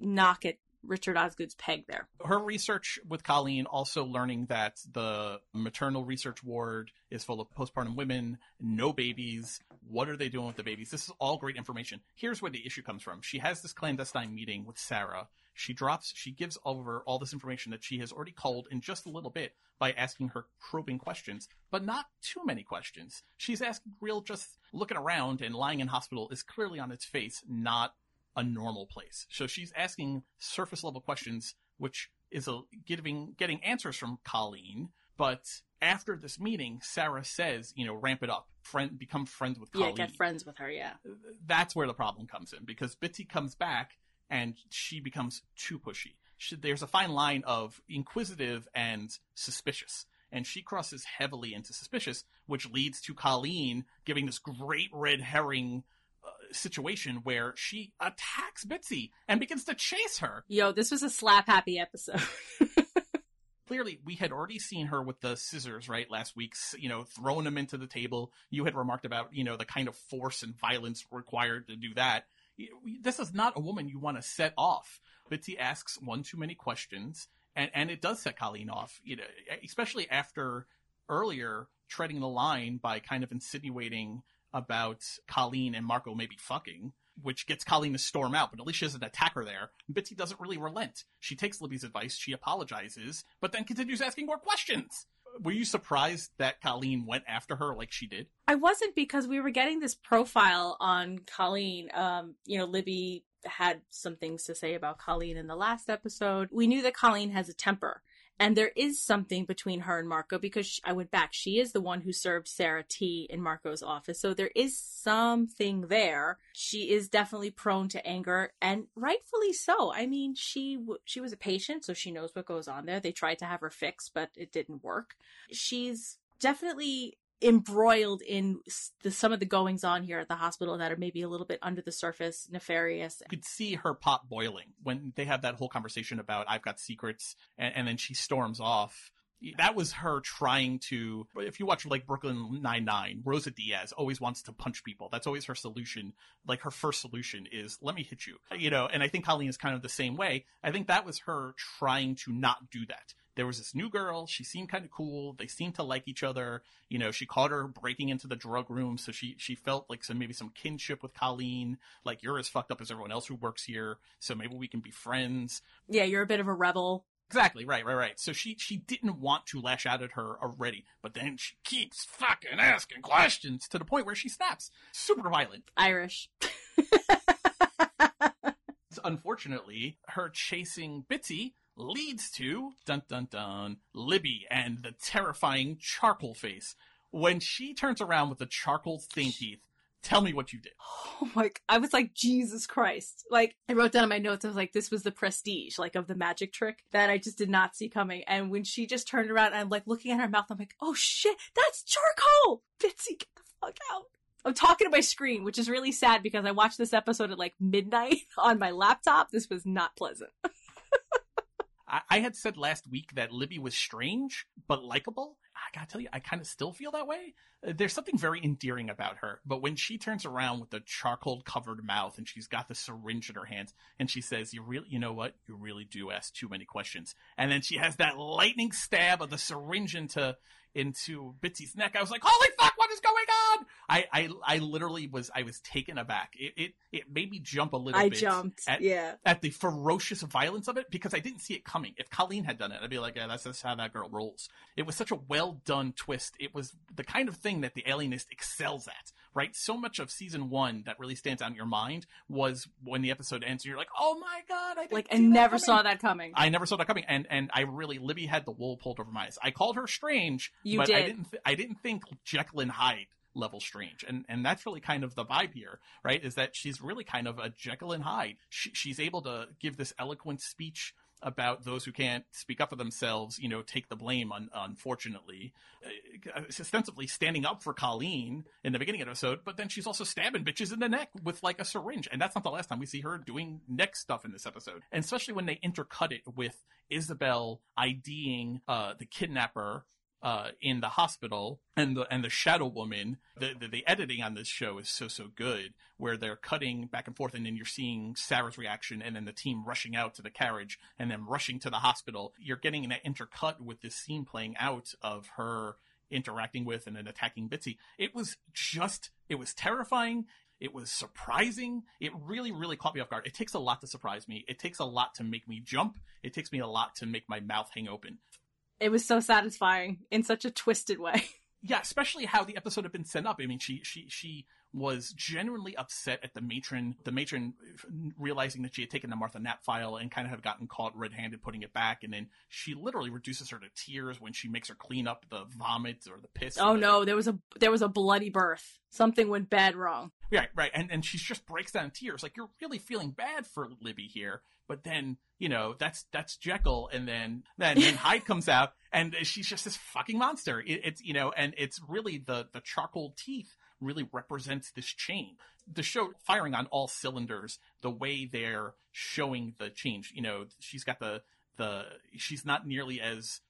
knock at Richard Osgood's peg there. Her research with Colleen also learning that the maternal research ward is full of postpartum women, no babies. What are they doing with the babies? This is all great information. Here's where the issue comes from. She has this clandestine meeting with Sarah. She drops, she gives over all this information that she has already culled in just a little bit by asking her probing questions, but not too many questions. She's asking real, just looking around and lying in hospital is clearly on its face not a normal place. So she's asking surface level questions, which is a giving getting answers from Colleen. But after this meeting, Sarah says, you know, ramp it up, friend, become friends with Colleen. Yeah, get friends with her. Yeah, That's where the problem comes in because Bitsy comes back and she becomes too pushy. She, there's a fine line of inquisitive and suspicious. And she crosses heavily into suspicious, which leads to Colleen giving this great red herring uh, situation where she attacks Bitsy and begins to chase her. yo, this was a slap happy episode. Clearly, we had already seen her with the scissors, right, last week, you know, throwing them into the table. You had remarked about, you know, the kind of force and violence required to do that. This is not a woman you want to set off. Bitsy asks one too many questions, and, and it does set Colleen off, you know, especially after earlier treading the line by kind of insinuating about Colleen and Marco maybe fucking, which gets Colleen to storm out, but at least she has an attacker there. Bitsy doesn't really relent. She takes Libby's advice, she apologizes, but then continues asking more questions. Were you surprised that Colleen went after her like she did? I wasn't because we were getting this profile on Colleen. Um, you know, Libby had some things to say about Colleen in the last episode. We knew that Colleen has a temper. And there is something between her and Marco because she, I went back. She is the one who served Sarah tea in Marco's office. So there is something there. She is definitely prone to anger and rightfully so. I mean, she she was a patient, so she knows what goes on there. They tried to have her fixed, but it didn't work. She's definitely embroiled in the, some of the goings on here at the hospital that are maybe a little bit under the surface, nefarious. You could see her pot boiling when they have that whole conversation about I've got secrets, and, and then she storms off. That was her trying to. If you watch like Brooklyn Nine Nine, Rosa Diaz always wants to punch people. That's always her solution. Like her first solution is let me hit you, you know. And I think Colleen is kind of the same way. I think that was her trying to not do that. There was this new girl. She seemed kind of cool. They seemed to like each other. You know, she caught her breaking into the drug room, so she she felt like some maybe some kinship with Colleen. Like you're as fucked up as everyone else who works here, so maybe we can be friends. Yeah, you're a bit of a rebel. Exactly, right, right, right. So she she didn't want to lash out at her already, but then she keeps fucking asking questions to the point where she snaps. Super violent. Irish. Unfortunately, her chasing Bitsy leads to dun dun dun Libby and the terrifying charcoal face. When she turns around with the charcoal stained teeth, tell me what you did. Oh my! I was like, Jesus Christ! Like I wrote down in my notes, I was like, this was the prestige, like of the magic trick that I just did not see coming. And when she just turned around, and I'm like looking at her mouth, I'm like, oh shit, that's charcoal! Bitsy, get the fuck out! I'm talking to my screen, which is really sad because I watched this episode at like midnight on my laptop. This was not pleasant. I, I had said last week that Libby was strange but likable. I gotta tell you, I kind of still feel that way. Uh, There's something very endearing about her, but when she turns around with the charcoal covered mouth and she's got the syringe in her hands and she says, "You really, you know what? You really do ask too many questions." And then she has that lightning stab of the syringe into into Bitsy's neck. I was like, "Holy fuck! What is going on?" I I, I literally was I was taken aback. It it, it made me jump a little I bit jumped. at, yeah. at the ferocious violence of it because I didn't see it coming. If Colleen had done it, I'd be like, yeah, that's just how that girl rolls. It was such a well done twist. It was the kind of thing that the alienist excels at, right? So much of season one that really stands out in your mind was when the episode ends and you're like, oh my god, I didn't Like I never coming." saw that coming. I never saw that coming, and and I really Libby had the wool pulled over my eyes. I called her strange, You but I did. didn't th- I didn't think Jekyll and Hyde level strange. And and that's really kind of the vibe here, right? Is that she's really kind of a Jekyll and Hyde. She, she's able to give this eloquent speech about those who can't speak up for themselves, you know, take the blame, un- unfortunately. Uh, ostensibly standing up for Colleen in the beginning of the episode, but then she's also stabbing bitches in the neck with like a syringe. And that's not the last time we see her doing neck stuff in this episode. And especially when they intercut it with Isabel IDing uh, the kidnapper uh, in the hospital and the and the shadow woman the, the, the editing on this show is so so good where they're cutting back and forth and then you're seeing Sarah's reaction and then the team rushing out to the carriage and then rushing to the hospital you're getting an intercut with this scene playing out of her interacting with and then attacking Bitsy it was just it was terrifying it was surprising. It really, really caught me off guard. It takes a lot to surprise me. It takes a lot to make me jump. It takes me a lot to make my mouth hang open. It was so satisfying in such a twisted way. Yeah, especially how the episode had been set up. I mean, she she she was genuinely upset at the matron, the matron realizing that she had taken the Martha Knapp file and kind of had gotten caught red-handed putting it back, and then she literally reduces her to tears when she makes her clean up the vomit or the piss. Oh the... no, there was a there was a bloody birth. Something went bad wrong. Right, right, and and she just breaks down in tears. Like you're really feeling bad for Libby here, but then you know that's that's Jekyll, and then then, then Hyde comes out, and she's just this fucking monster. It, it's you know, and it's really the the charcoal teeth really represents this chain. The show firing on all cylinders, the way they're showing the change. You know, she's got the the she's not nearly as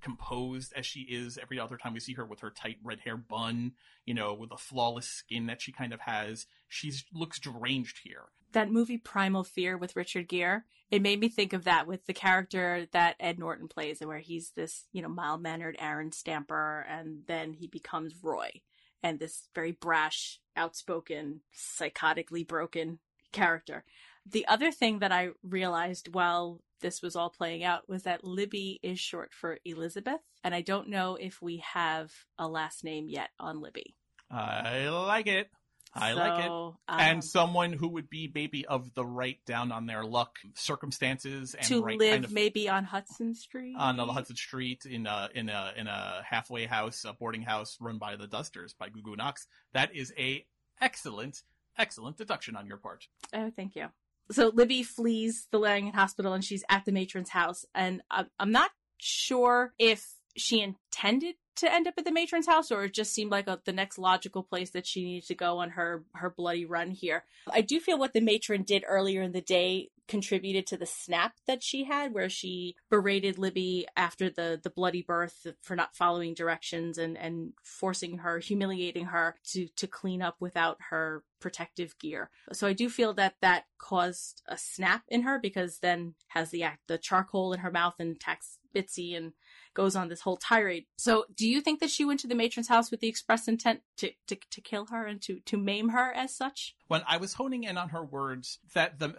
composed as she is every other time we see her with her tight red hair bun, you know, with the flawless skin that she kind of has. She looks deranged here. That movie Primal Fear with Richard Gere, it made me think of that with the character that Ed Norton plays, where he's this, you know, mild mannered Aaron Stampler, and then he becomes Roy and this very brash, outspoken, psychotically broken character. The other thing that I realized while this was all playing out was that Libby is short for Elizabeth, and I don't know if we have a last name yet on Libby. I like it. I so, like it. Um, and someone who would be maybe of the right down on their luck circumstances and to right live kind of maybe on Hudson Street. on the Hudson Street in a in a in a halfway house, a boarding house run by the Dusters by Goo Goo Knox. That is a excellent excellent deduction on your part. Oh, thank you. So Libby flees the Langham Hospital and she's at the matron's house, and I'm, I'm not sure if she intended to end up at the matron's house or it just seemed like a, the next logical place that she needed to go on her her bloody run here. I do feel what the matron did earlier in the day contributed to the snap that she had where she berated libby after the the bloody birth for not following directions and and forcing her humiliating her to to clean up without her protective gear so i do feel that that caused a snap in her because then has the act the charcoal in her mouth and attacks bitsy and goes on this whole tirade. So, do you think that she went to the matron's house with the express intent to, to, to kill her and to, to maim her as such? When I was honing in on her words, that the,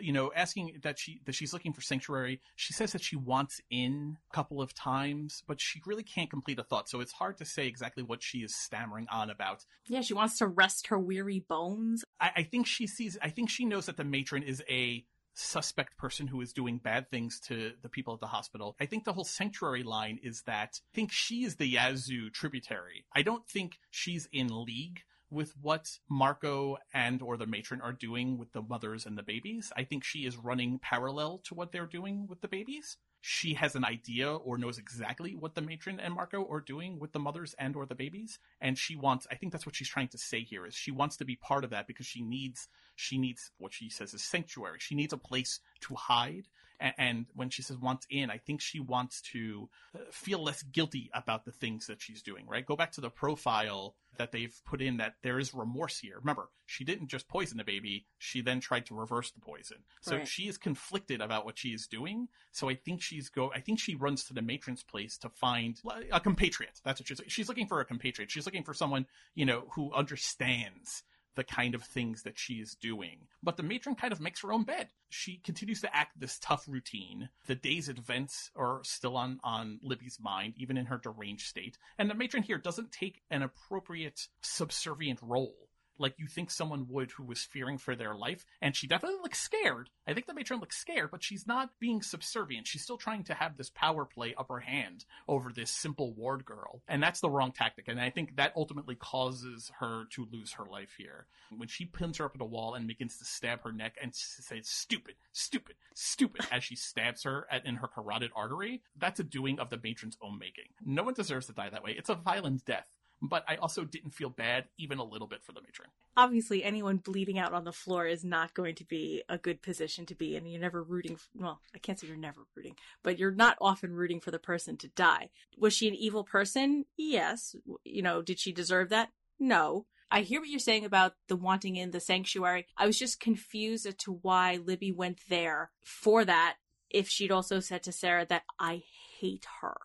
you know, asking that she that she's looking for sanctuary, she says that she wants in a couple of times, but she really can't complete a thought. So it's hard to say exactly what she is stammering on about. Yeah, she wants to rest her weary bones. I, I think she sees. I think she knows that the matron is a suspect person who is doing bad things to the people at the hospital. I think the whole sanctuary line is that I think she is the Yazoo tributary. I don't think she's in league with what Marco and or the matron are doing with the mothers and the babies. I think she is running parallel to what they're doing with the babies. She has an idea or knows exactly what the matron and Marco are doing with the mothers and or the babies. And she wants I think that's what she's trying to say here is she wants to be part of that because she needs she needs what she says is sanctuary. She needs a place to hide and, and when she says wants in I think she wants to uh, feel less guilty about the things that she's doing right go back to the profile that they've put in that there is remorse here. Remember, she didn't just poison the baby, she then tried to reverse the poison. So Right. she is conflicted about what she is doing. So I think she's go I think she runs to the matron's place to find a compatriot. That's what she's she's looking for a compatriot. She's looking for someone, you know, who understands the kind of things that she is doing. But the matron kind of makes her own bed. She continues to act this tough routine. The day's events are still on, on Libby's mind, even in her deranged state. And the matron here doesn't take an appropriate subservient role. Like you think someone would who was fearing for their life. And she definitely looks scared. I think the matron looks scared, but she's not being subservient. She's still trying to have this power play upper hand over this simple ward girl. And that's the wrong tactic. And I think that ultimately causes her to lose her life here. When she pins her up at a wall and begins to stab her neck and say, stupid, stupid, stupid, as she stabs her at, in her carotid artery, that's a doing of the matron's own making. No one deserves to die that way. It's a violent death but I also didn't feel bad even a little bit for the matron. Obviously, anyone bleeding out on the floor is not going to be a good position to be in. You're never rooting. For, well, I can't say you're never rooting, but you're not often rooting for the person to die. Was she an evil person? Yes. You know, did she deserve that? No. I hear what you're saying about the wanting in the sanctuary. I was just confused as to why Libby went there for that if she'd also said to Sarah that I hate her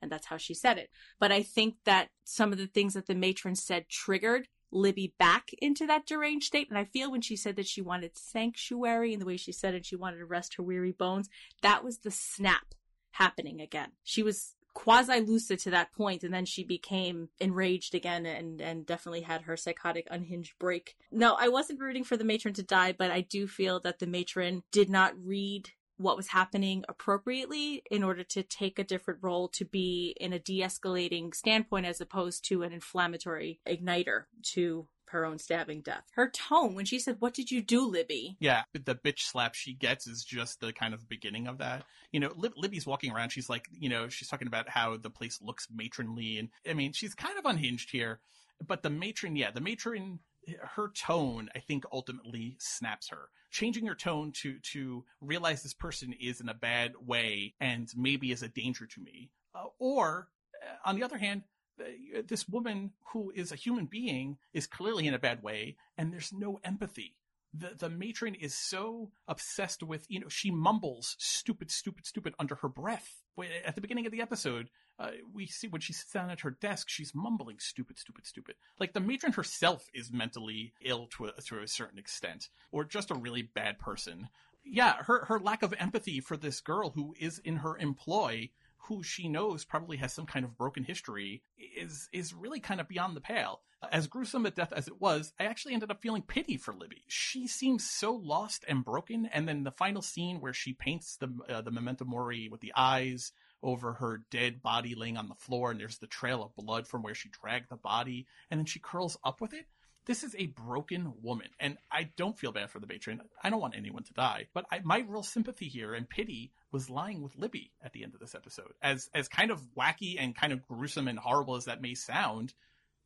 and that's how she said it. But I think that some of the things that the matron said triggered Libby back into that deranged state. And I feel when she said that she wanted sanctuary and the way she said it, she wanted to rest her weary bones, that was the snap happening again. She was quasi lucid to that point and then she became enraged again and and definitely had her psychotic unhinged break no i wasn't rooting for the matron to die but i do feel that the matron did not read what was happening appropriately in order to take a different role to be in a de-escalating standpoint as opposed to an inflammatory igniter to her own stabbing death. Her tone when she said, What did you do, Libby? Yeah, the bitch slap she gets is just the kind of beginning of that. You know, Lib- Libby's walking around. She's like, you know, she's talking about how the place looks matronly. And I mean, she's kind of unhinged here. But the matron, yeah, the matron her tone, I think, ultimately snaps her. Changing her tone to to realize this person is in a bad way and maybe is a danger to me, uh, or uh, on the other hand, uh, this woman who is a human being is clearly in a bad way, and there's no empathy. The the matron is so obsessed with you know she mumbles stupid stupid stupid under her breath at the beginning of the episode uh, we see when she sits down at her desk, she's mumbling stupid, stupid, stupid. Like the matron herself is mentally ill to a, to a certain extent, or just a really bad person. Yeah, her, her lack of empathy for this girl who is in her employ, who she knows probably has some kind of broken history, is, is really kind of beyond the pale. As gruesome a death as it was, I actually ended up feeling pity for Libby. She seems so lost and broken, and then the final scene where she paints the uh, the memento mori with the eyes, over her dead body laying on the floor, and there's the trail of blood from where she dragged the body, and then she curls up with it. This is a broken woman, and I don't feel bad for the matron. I don't want anyone to die, but I, my real sympathy here and pity was lying with Libby at the end of this episode. As as kind of wacky and kind of gruesome and horrible as that may sound,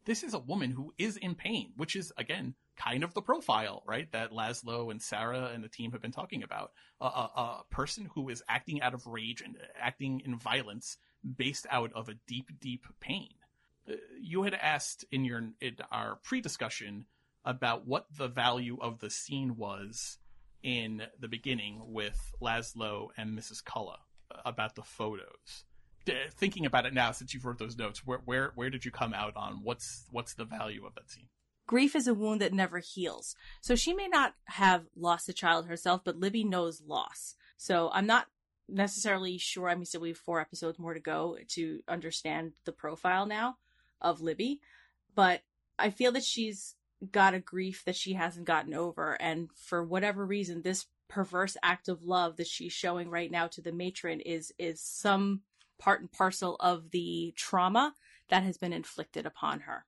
this is a woman who is in pain, which is again kind of the profile, right? That Laszlo and Sarah and the team have been talking about. a, a person who is acting out of rage and acting in violence based out of a deep, deep pain. Uh, you had asked in your in our pre-discussion about what the value of the scene was in the beginning with Laszlo and Mrs. Cullen uh, about the photos. Thinking about it now, since you've wrote those notes, where where where did you come out on what's what's the value of that scene? grief is a wound that never heals. So she may not have lost a child herself, but Libby knows loss. So I'm not necessarily sure. I mean, still we have four episodes more to go to understand the profile now of Libby, but I feel that she's got a grief that she hasn't gotten over, and for whatever reason, this perverse act of love that she's showing right now to the matron is is some part and parcel of the trauma that has been inflicted upon her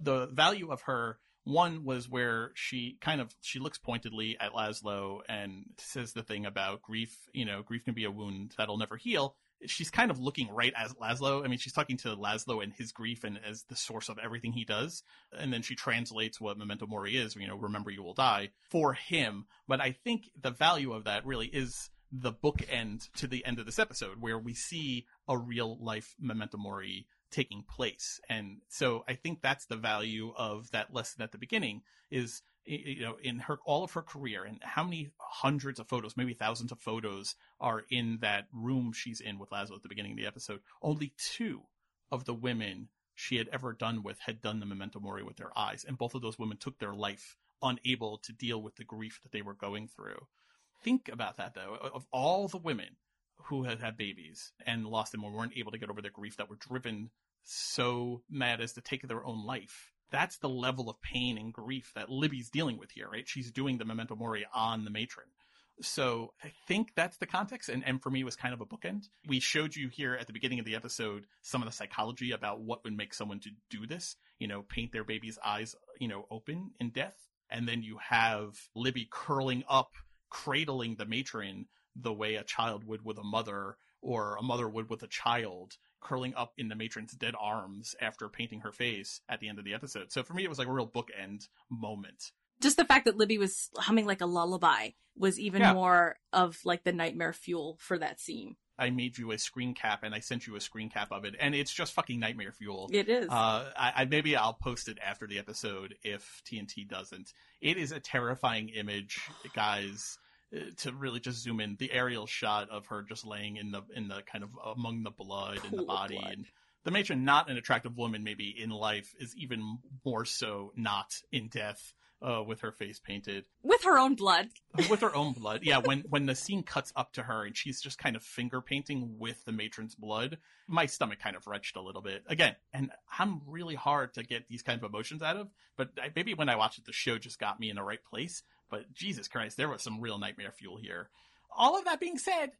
the value of her one was where she kind of she looks pointedly at Laszlo and says the thing about grief. You know, grief can be a wound that'll never heal. She's kind of looking right at Laszlo. I mean, she's talking to Laszlo and his grief and as the source of everything he does. And then she translates what memento mori is. You know, remember you will die for him. But I think the value of that really is the bookend to the end of this episode, where we see a real life memento mori taking place. And so I think that's the value of that lesson at the beginning is, you know, in her, all of her career and how many hundreds of photos, maybe thousands of photos are in that room she's in with Laszlo at the beginning of the episode. Only two of the women she had ever done with had done the memento mori with their eyes. And both of those women took their life unable to deal with the grief that they were going through. Think about that though. Of all the women who had had babies and lost them or weren't able to get over their grief that were driven so mad as to take their own life. That's the level of pain and grief that Libby's dealing with here, right? She's doing the memento mori on the matron. So I think that's the context. And, and for me, was kind of a bookend. We showed you here at the beginning of the episode some of the psychology about what would make someone to do this, you know, paint their baby's eyes, you know, open in death. And then you have Libby curling up, cradling the matron the way a child would with a mother or a mother would with a child curling up in the matron's dead arms after painting her face at the end of the episode. So for me, it was like a real bookend moment. Just the fact that Libby was humming like a lullaby was even Yeah. more of like the nightmare fuel for that scene. I made you a screen cap and I sent you a screen cap of it, and it's just fucking nightmare fuel. It is. Uh, I, I maybe I'll post it after the episode if TNT doesn't. It is a terrifying image, guys. To really just zoom in, the aerial shot of her just laying in the in the kind of among the blood and the body, blood. and the matron, not an attractive woman, maybe in life, is even more so not in death. Uh, with her face painted, With her own blood. with her own blood. Yeah, when when the scene cuts up to her and she's just kind of finger painting with the matron's blood, my stomach kind of retched a little bit. Again, and I'm really hard to get these kind of emotions out of, but I, maybe when I watched it, the show just got me in the right place. But Jesus Christ, there was some real nightmare fuel here. All of that being said,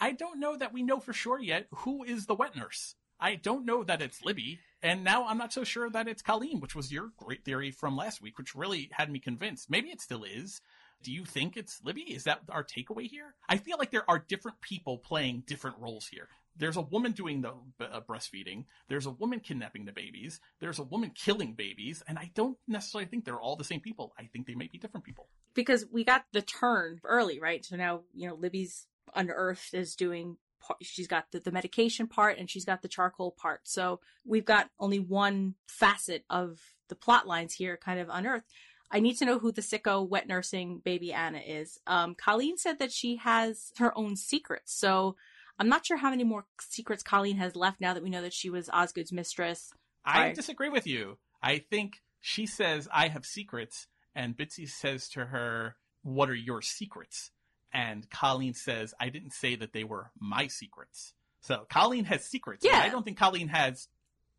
I don't know that we know for sure yet who is the wet nurse. I don't know that it's Libby, and now I'm not so sure that it's Colleen, which was your great theory from last week, which really had me convinced. Maybe it still is. Do you think it's Libby? Is that our takeaway here? I feel like there are different people playing different roles here. There's a woman doing the uh, breastfeeding. There's a woman kidnapping the babies. There's a woman killing babies. And I don't necessarily think they're all the same people. I think they may be different people. because we got the turn early, right? So now, you know, Libby's unearthed is doing she's got the, the medication part and she's got the charcoal part. So we've got only one facet of the plot lines here kind of unearthed. I need to know who the sicko wet nursing baby Anna is. Um, Colleen said that she has her own secrets. So I'm not sure how many more secrets Colleen has left now that we know that she was Osgood's mistress. I disagree with you. I think she says, I have secrets. And Bitsy says to her, What are your secrets? And Colleen says, I didn't say that they were my secrets. So Colleen has secrets. but Yeah. I don't think Colleen has.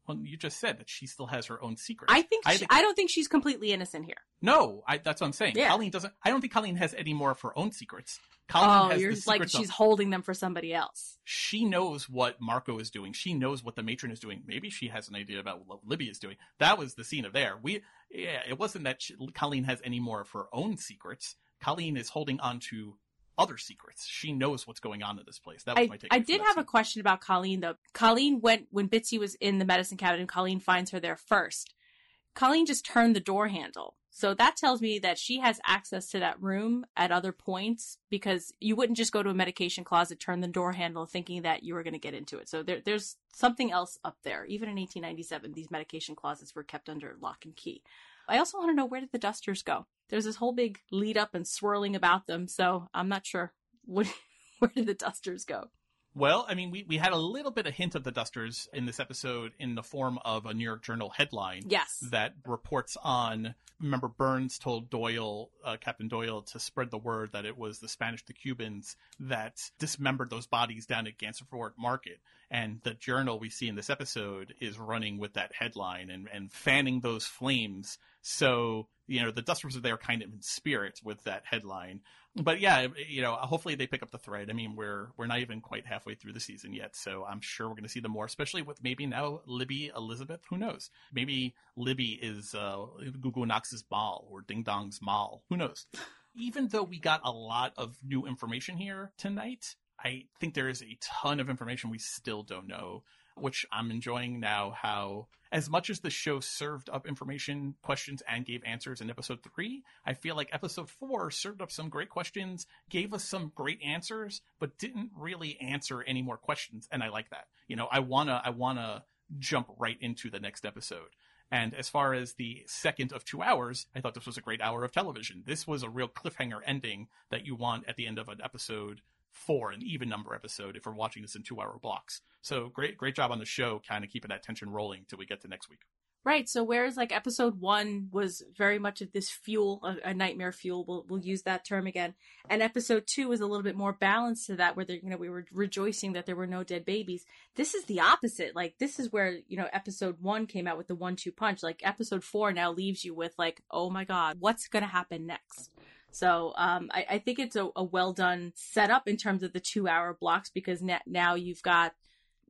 Well, you just said that she still has her own secrets. I think I think- I don't think she's completely innocent here. No, I, that's what I'm saying. Yeah. Colleen doesn't. I don't think Colleen has any more of her own secrets. Colleen oh, has you're like she's of- holding them for somebody else. she knows what Marco is doing. She knows what the matron is doing. Maybe she has an idea about what Libby is doing. That was the scene of there. We, yeah, it wasn't that she, Colleen has any more of her own secrets. Colleen is holding on to other secrets. She knows what's going on in this place. That was I, my take. I did have a question about Colleen though. Colleen went when Bitsy was in the medicine cabinet and Colleen finds her there first. Colleen just turned the door handle. So that tells me that she has access to that room at other points because you wouldn't just go to a medication closet, turn the door handle thinking that you were going to get into it. So there, there's something else up there. Even in 1897, these medication closets were kept under lock and key. I also want to know where did the dusters go? There's this whole big lead up and swirling about them. So I'm not sure what, where did the dusters go? Well, I mean, we, we had a little bit of hint of the dusters in this episode in the form of a New York Journal headline. Yes. that reports on. Remember, Byrnes told Doyle, uh, Captain Doyle, to spread the word that it was the Spanish, the Cubans that dismembered those bodies down at Gansevoort Market. And the journal we see in this episode is running with that headline and, and fanning those flames. So, you know, the dusters are there kind of in spirit with that headline. But yeah, you know, hopefully they pick up the thread. I mean, we're we're not even quite halfway through the season yet, so I'm sure we're going to see them more, especially with maybe now Libby Elizabeth. Who knows? Maybe Libby is uh, Goo Goo Knox's Mal or Ding Dong's Mal. Who knows? Even though we got a lot of new information here tonight, I think there is a ton of information we still don't know, which I'm enjoying now. How as much as the show served up information, questions, and gave answers in episode three, I feel like episode four served up some great questions, gave us some great answers, but didn't really answer any more questions. And I like that. You know, I wanna, I wanna jump right into the next episode. And as far as the second of two hours, I thought this was a great hour of television. This was a real cliffhanger ending that you want at the end of an episode four, an even number episode, if we're watching this in two hour blocks. So great, great job on the show, kind of keeping that tension rolling till we get to next week. Right. So whereas like episode one was very much of this fuel, a, a nightmare fuel, we'll, we'll use that term again. And episode two was a little bit more balanced to that, where you know we were rejoicing that there were no dead babies. This is the opposite. Like this is where you know episode one came out with the one-two punch. Like episode four now leaves you with like, oh my god, what's going to happen next? So um, I, I, think it's a, a, well done setup in terms of the two hour blocks because now you've got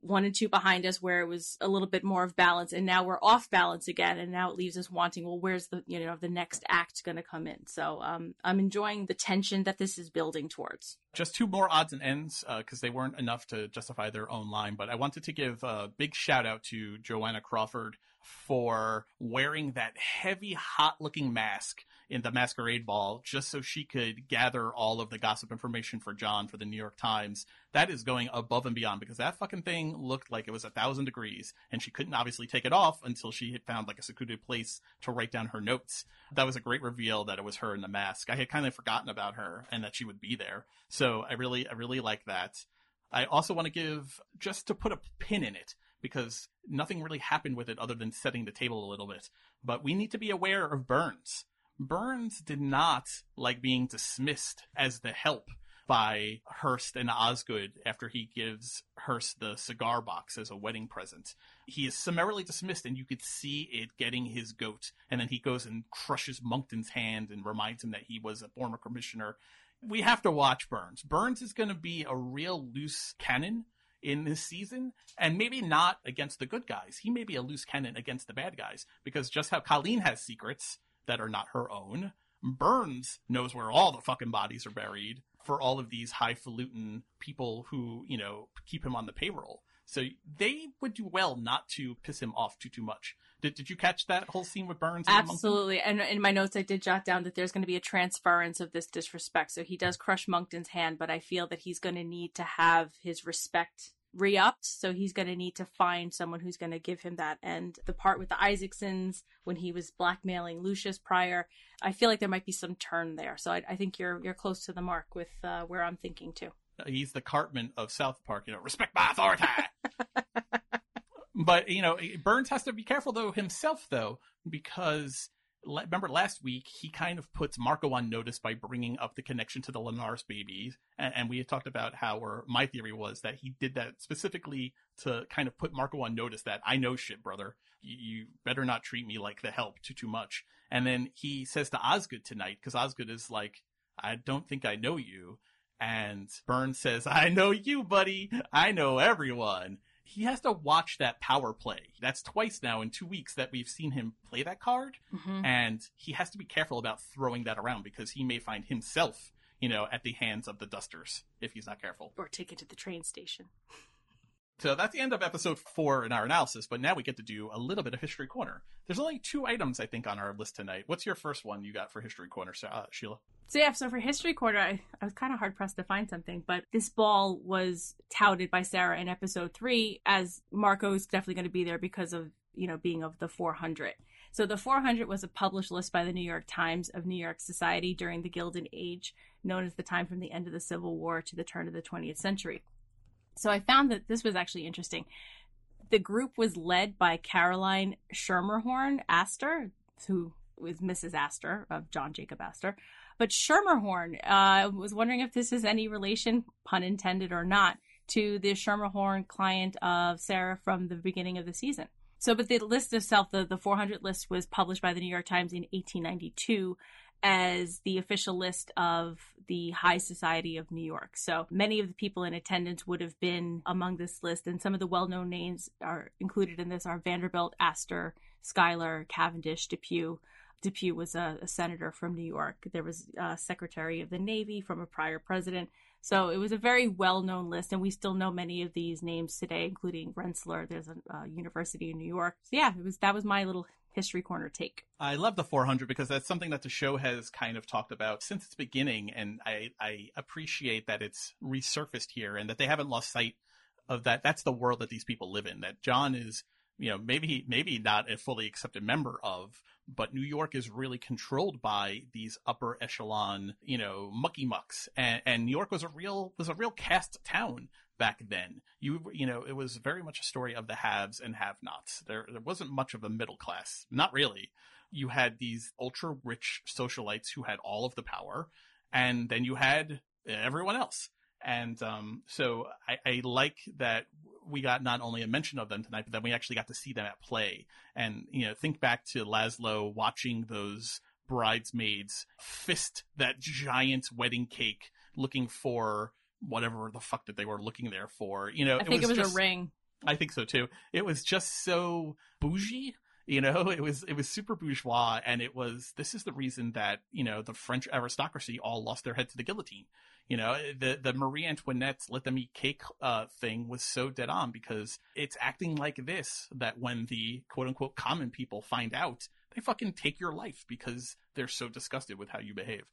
one and two behind us where it was a little bit more of balance and now we're off balance again and now it leaves us wanting well where's the you know the next act going to come in? So um, i'm enjoying the tension that this is building towards. Just two more odds and ends because uh, they weren't enough to justify their own line but i wanted to give a big shout out to joanna crawford for wearing that heavy hot looking mask in the masquerade ball just so she could gather all of the gossip information for John for the New York Times. That is going above and beyond because that fucking thing looked like it was a thousand degrees and she couldn't obviously take it off until she had found like a secluded place to write down her notes. That was a great reveal that it was her in the mask. I had kind of forgotten about her and that she would be there. So I really, I really like that. I also want to give, just to put a pin in it, because nothing really happened with it other than setting the table a little bit. But we need to be aware of Byrnes. Byrnes did not like being dismissed as the help by Hearst and Osgood after he gives Hearst the cigar box as a wedding present. He is summarily dismissed, and you could see it getting his goat. And then he goes and crushes Monkton's hand and reminds him that he was a former commissioner. We have to watch Byrnes. Byrnes is going to be a real loose cannon in this season, and maybe not against the good guys. He may be a loose cannon against the bad guys because just how Colleen has secrets, that are not her own. Byrnes knows where all the fucking bodies are buried for all of these highfalutin people who, you know, keep him on the payroll. So they would do well not to piss him off too too much. Did, did you catch that whole scene with Byrnes? And Absolutely. And in my notes, I did jot down that there's going to be a transference of this disrespect. So he does crush Monkton's hand, but I feel that he's going to need to have his respect re-upped so he's going to need to find someone who's going to give him that. And the part with the isaacsons when he was blackmailing lucius prior i feel like there might be some turn there. So i, I think you're you're close to the mark with uh, where i'm thinking too. He's the cartman of south park you know respect my authority! But you know byrnes has to be careful though himself though because remember last week he kind of puts Marco on notice by bringing up the connection to the Linares babies, and, and, we had talked about how, or my theory was that he did that specifically to kind of put Marco on notice that I know shit, brother. You, you better not treat me like the help too too much. And then he says to Osgood tonight because Osgood is like, I don't think I know you. And Byrnes says, I know you, buddy. I know everyone he has to watch that power play. That's twice now in two weeks that we've seen him play that card, mm-hmm. and he has to be careful about throwing that around because he may find himself, you know, at the hands of the dusters if he's not careful. Or take it to the train station. So that's the end of episode four in our analysis, but now we get to do a little bit of History Corner. There's only two items, I think, on our list tonight. What's your first one you got for History Corner, uh, Sheila? So yeah, so for History Corner, I, I was kind of hard pressed to find something, but this ball was touted by Sarah in episode three as Marco's definitely going to be there because of you know being of the 400. So the 400 was a published list by the New York Times of New York society during the Gilded Age, known as the time from the end of the Civil War to the turn of the 20th century. So I found that this was actually interesting. The group was led by Caroline Schermerhorn Astor, who was Mrs. Astor of John Jacob Astor. But Schermerhorn, I uh, was wondering if this is any relation, pun intended or not, to the Schermerhorn client of Sarah from the beginning of the season. So, but the list itself, the, the 400 list was published by the New York Times in 1892 as the official list of the High Society of New York. So many of the people in attendance would have been among this list, and some of the well known names are included in this are Vanderbilt, Astor, Schuyler, Cavendish, Depew. Depew was a, a senator from New York. There was a Secretary of the Navy from a prior president. So it was a very well known list, and we still know many of these names today, including Rensselaer. There's a uh, university in New York. So yeah, it was that was my little history corner take. I love the 400 because that's something that the show has kind of talked about since its beginning, and I I appreciate that it's resurfaced here and that they haven't lost sight of that. That's the world that these people live in. That John is you know, maybe maybe not a fully accepted member of, but New York is really controlled by these upper echelon, you know, mucky mucks, and, and New York was a real was a real caste town back then. You you know, it was very much a story of the haves and have-nots. There there wasn't much of a middle class, not really. You had these ultra rich socialites who had all of the power, and then you had everyone else. And um, so I, I, like that we got not only a mention of them tonight, but then we actually got to see them at play. And you know, think back to Laszlo watching those bridesmaids fist that giant wedding cake, looking for whatever the fuck that they were looking there for. You know, I think it was, it was just, a ring. I think so too. It was just so bougie. You know, it was it was super bourgeois, and it was. This is the reason that you know the French aristocracy all lost their head to the guillotine. You know, the the Marie Antoinette's "let them eat cake" uh, thing was so dead on because it's acting like this that when the quote unquote common people find out, they fucking take your life because they're so disgusted with how you behave.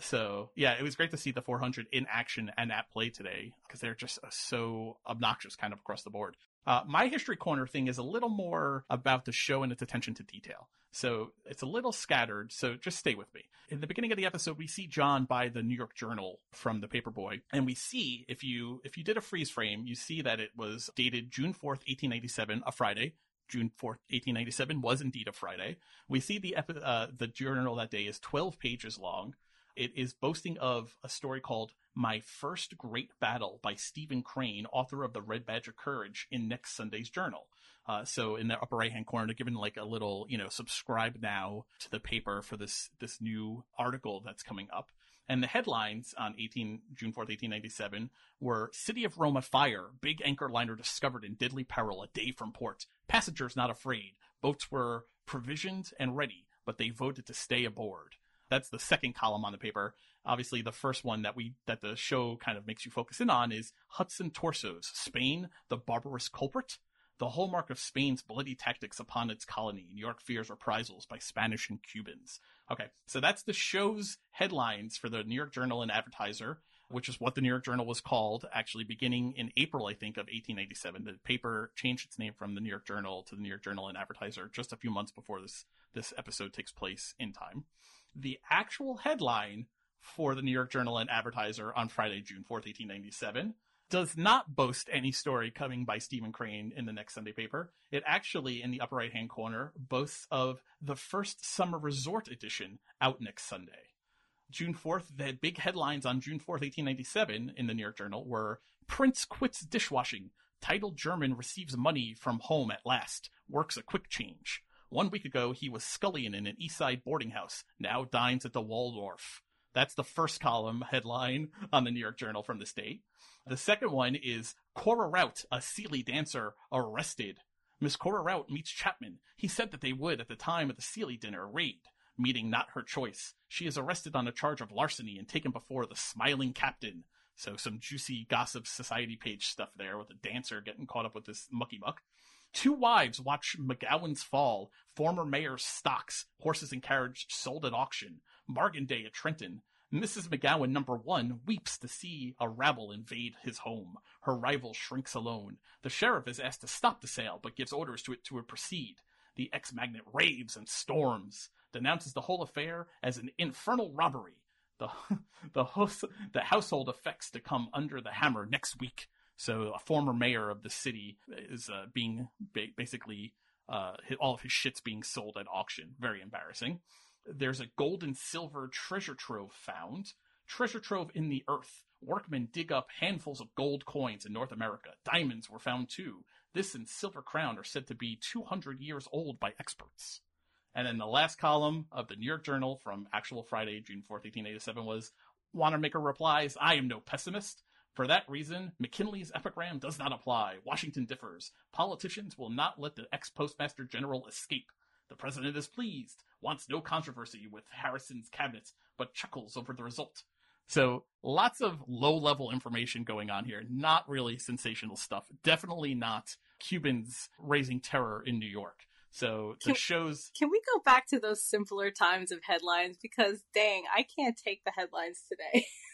So yeah, it was great to see the 400 in action and at play today because they're just so obnoxious kind of across the board. Uh, my history corner thing is a little more about the show and its attention to detail. So it's a little scattered, so just stay with me. In the beginning of the episode, we see John buy the New York Journal from the paperboy, and we see if you if you did a freeze frame, you see that it was dated June 4th, 1897, a Friday. June 4th, 1897 was indeed a Friday. We see the uh, the journal that day is 12 pages long. It is boasting of a story called My First Great Battle by Stephen Crane, author of The Red Badge of Courage, in next Sunday's journal. Uh, so in the upper right hand corner, they're given like a little, you know, subscribe now to the paper for this this new article that's coming up. And the headlines on 18 June 4th, 1897 were City of Rome afire, big anchor liner discovered in deadly peril a day from port. Passengers not afraid. Boats were provisioned and ready, but they voted to stay aboard. That's the second column on the paper. Obviously, the first one that we that the show kind of makes you focus in on is Hudson Torsos, Spain, the barbarous culprit. The hallmark of Spain's bloody tactics upon its colony. New York fears reprisals by Spanish and Cubans. Okay, so that's the show's headlines for the New York Journal and Advertiser, which is what the New York Journal was called, actually beginning in April, I think, of 1887. The paper changed its name from the New York Journal to the New York Journal and Advertiser just a few months before this this episode takes place in time the actual headline for the New York Journal and Advertiser on Friday, June 4th, 1897, does not boast any story coming by Stephen Crane in the next Sunday paper. It actually, in the upper right hand corner, boasts of the first summer resort edition out next Sunday. June 4th, the big headlines on June 4th, 1897 in the New York Journal were Prince quits dishwashing. Titled German receives money from home at last. Works a quick change. One week ago, he was scullion in an East Side boarding house, now dines at the Waldorf. That's the first column headline on the New York Journal from this state. The second one is Cora Rout, a Seeley dancer, arrested. Miss Cora Rout meets Chapman. He said that they would, at the time of the Seeley dinner, raid. Meeting not her choice. She is arrested on a charge of larceny and taken before the smiling captain. So some juicy gossip society page stuff there with a dancer getting caught up with this mucky muck. Two wives watch McGowan's fall. Former mayor's stocks, horses and carriage sold at auction. Bargain day at Trenton. Mrs. McGowan, number one, weeps to see a rabble invade his home. Her rival shrinks alone. The sheriff is asked to stop the sale, but gives orders to it to proceed. The ex magnate raves and storms, denounces the whole affair as an infernal robbery. The the, the household effects to come under the hammer next week. So a former mayor of the city is uh, being ba- basically uh, all of his shit's being sold at auction. Very embarrassing. There's a gold and silver treasure trove found. Treasure trove in the earth. Workmen dig up handfuls of gold coins in North America. Diamonds were found too. This and Silver Crown are said to be 200 years old by experts. And then the last column of the New York Journal from actual Friday, June 4th, 1887 was Wanamaker replies, I am no pessimist. For that reason, McKinley's epigram does not apply. Washington differs. Politicians will not let the ex postmaster general escape. The president is pleased, wants no controversy with Harrison's cabinet, but chuckles over the result. So lots of low level information going on here. Not really sensational stuff. Definitely not Cubans raising terror in New York. So the Can- shows Can we go back to those simpler times of headlines? Because dang, I can't take the headlines today.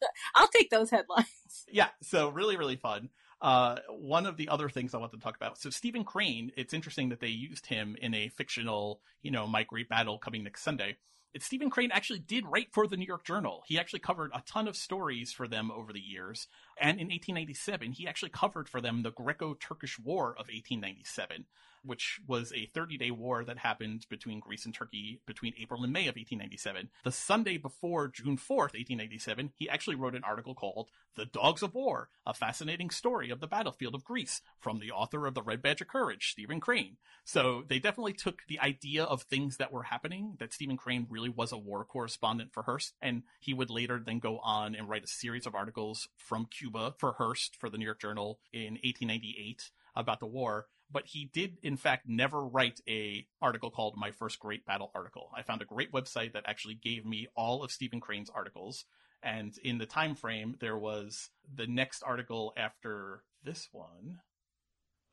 I'll take those headlines. yeah, so really, really fun. Uh, one of the other things I want to talk about. So Stephen Crane, it's interesting that they used him in a fictional, you know, My Great Battle coming next Sunday. It's Stephen Crane actually did write for the New York Journal. He actually covered a ton of stories for them over the years. And in 1897, he actually covered for them the Greco-Turkish War of 1897 which was a 30 day war that happened between Greece and Turkey between April and May of 1897. The Sunday before June 4th, 1897, he actually wrote an article called The Dogs of War, a fascinating story of the battlefield of Greece from the author of The Red Badge of Courage, Stephen Crane. So they definitely took the idea of things that were happening, that Stephen Crane really was a war correspondent for Hearst, and he would later then go on and write a series of articles from Cuba for Hearst for the New York Journal in 1898 about the war but he did in fact never write a article called my first great battle article. I found a great website that actually gave me all of stephen crane's articles. And in the time frame there was the next article after this one.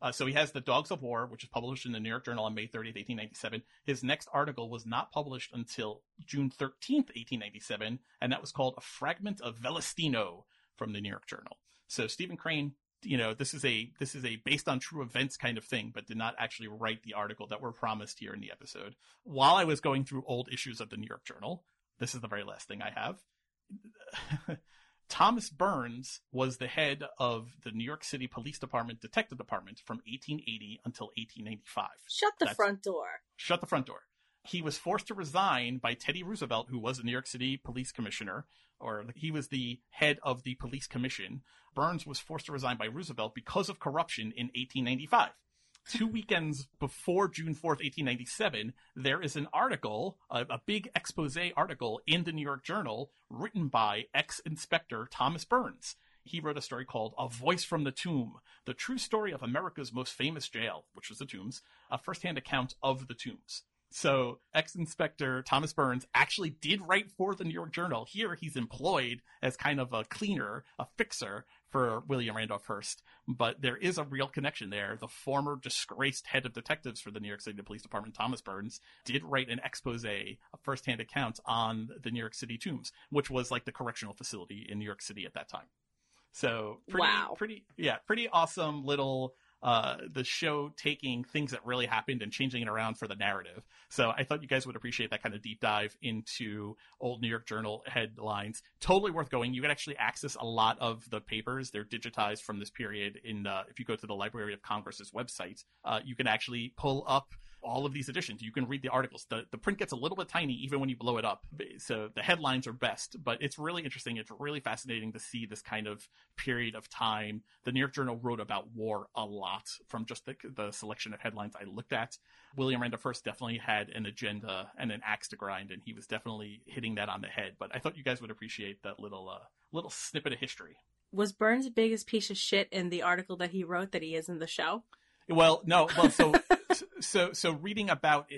Uh, so he has the dogs of war which is published in the new york journal on may 30th 1897 his next article was not published until june 13th 1897 and that was called a fragment of velestino from the new york journal. So stephen crane you know this is a this is a based on true events kind of thing but did not actually write the article that were promised here in the episode while i was going through old issues of the new york journal this is the very last thing i have thomas byrnes was the head of the new york city police department detective department from 1880 until 1895 Shut the That's- front door. shut the front door. He was forced to resign by Teddy Roosevelt, who was the New York City police commissioner, or he was the head of the police commission. Byrnes was forced to resign by Roosevelt because of corruption in 1895. Two weekends before June 4th, 1897, there is an article, a, a big expose article in the New York Journal written by ex inspector Thomas Byrnes. He wrote a story called A Voice from the Tomb, the true story of America's most famous jail, which was the Tombs, a firsthand account of the Tombs. So, ex inspector Thomas Byrnes actually did write for the New York Journal. Here, he's employed as kind of a cleaner, a fixer for William Randolph Hearst. But there is a real connection there. The former disgraced head of detectives for the New York City Police Department, Thomas Byrnes, did write an expose, a firsthand account on the New York City tombs, which was like the correctional facility in New York City at that time. So, pretty, Wow. pretty, yeah, pretty awesome little uh, the show taking things that really happened and changing it around for the narrative. So I thought you guys would appreciate that kind of deep dive into old New York Journal headlines. Totally worth going. You can actually access a lot of the papers. They're digitized from this period. In uh, if you go to the Library of Congress's website, uh, you can actually pull up all of these editions. You can read the articles. The the print gets a little bit tiny even when you blow it up. So the headlines are best, but it's really interesting. It's really fascinating to see this kind of period of time. The New York Journal wrote about war a lot from just the, the selection of headlines I looked at. William Randolph Hearst definitely had an agenda and an axe to grind, and he was definitely hitting that on the head. But I thought you guys would appreciate that little uh, little snippet of history. Was Byrnes biggest piece of shit in the article that he wrote that he is in the show? Well, no. Well, so so so reading about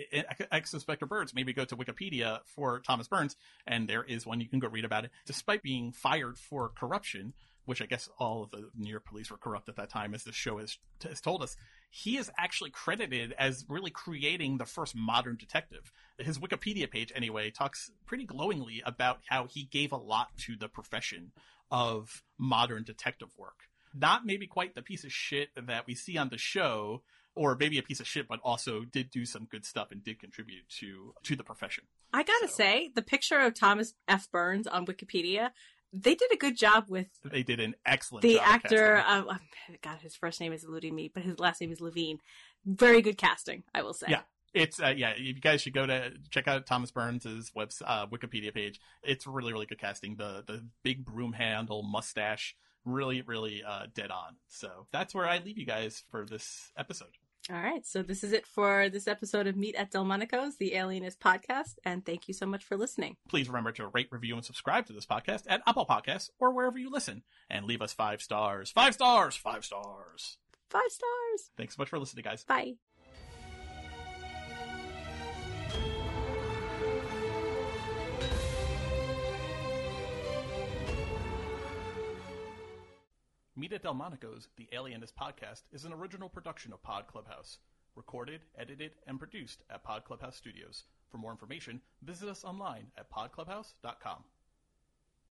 ex Inspector Byrnes, maybe go to Wikipedia for Thomas Byrnes, and there is one you can go read about it. Despite being fired for corruption, which I guess all of the New York police were corrupt at that time, as the show has, has told us, he is actually credited as really creating the first modern detective. His Wikipedia page, anyway, talks pretty glowingly about how he gave a lot to the profession of modern detective work. Not maybe quite the piece of shit that we see on the show, or maybe a piece of shit, but also did do some good stuff and did contribute to to the profession. I gotta So- say, the picture of Thomas F. Byrnes on Wikipedia, they did a good job with They did an excellent the actor. Uh, God, his first name is eluding me, but his last name is Levine. Very good casting, I will say. Yeah. It's uh, yeah, you guys should go to check out Thomas Byrnes' web uh, Wikipedia page. It's really really good casting. The the big broom handle mustache, really really uh, dead on. So that's where I leave you guys for this episode. All right, so this is it for this episode of Meet at Delmonico's, the Alienist podcast, and thank you so much for listening. Please remember to rate, review, and subscribe to this podcast at Apple Podcasts or wherever you listen, and leave us five stars. Five stars. Five stars. Five stars. Thanks so much for listening, guys. Bye. Meet at Delmonico's, the Alienist podcast, is an original production of Pod Clubhouse. Recorded, edited, and produced at Pod Clubhouse Studios. For more information, visit us online at podclubhouse.com.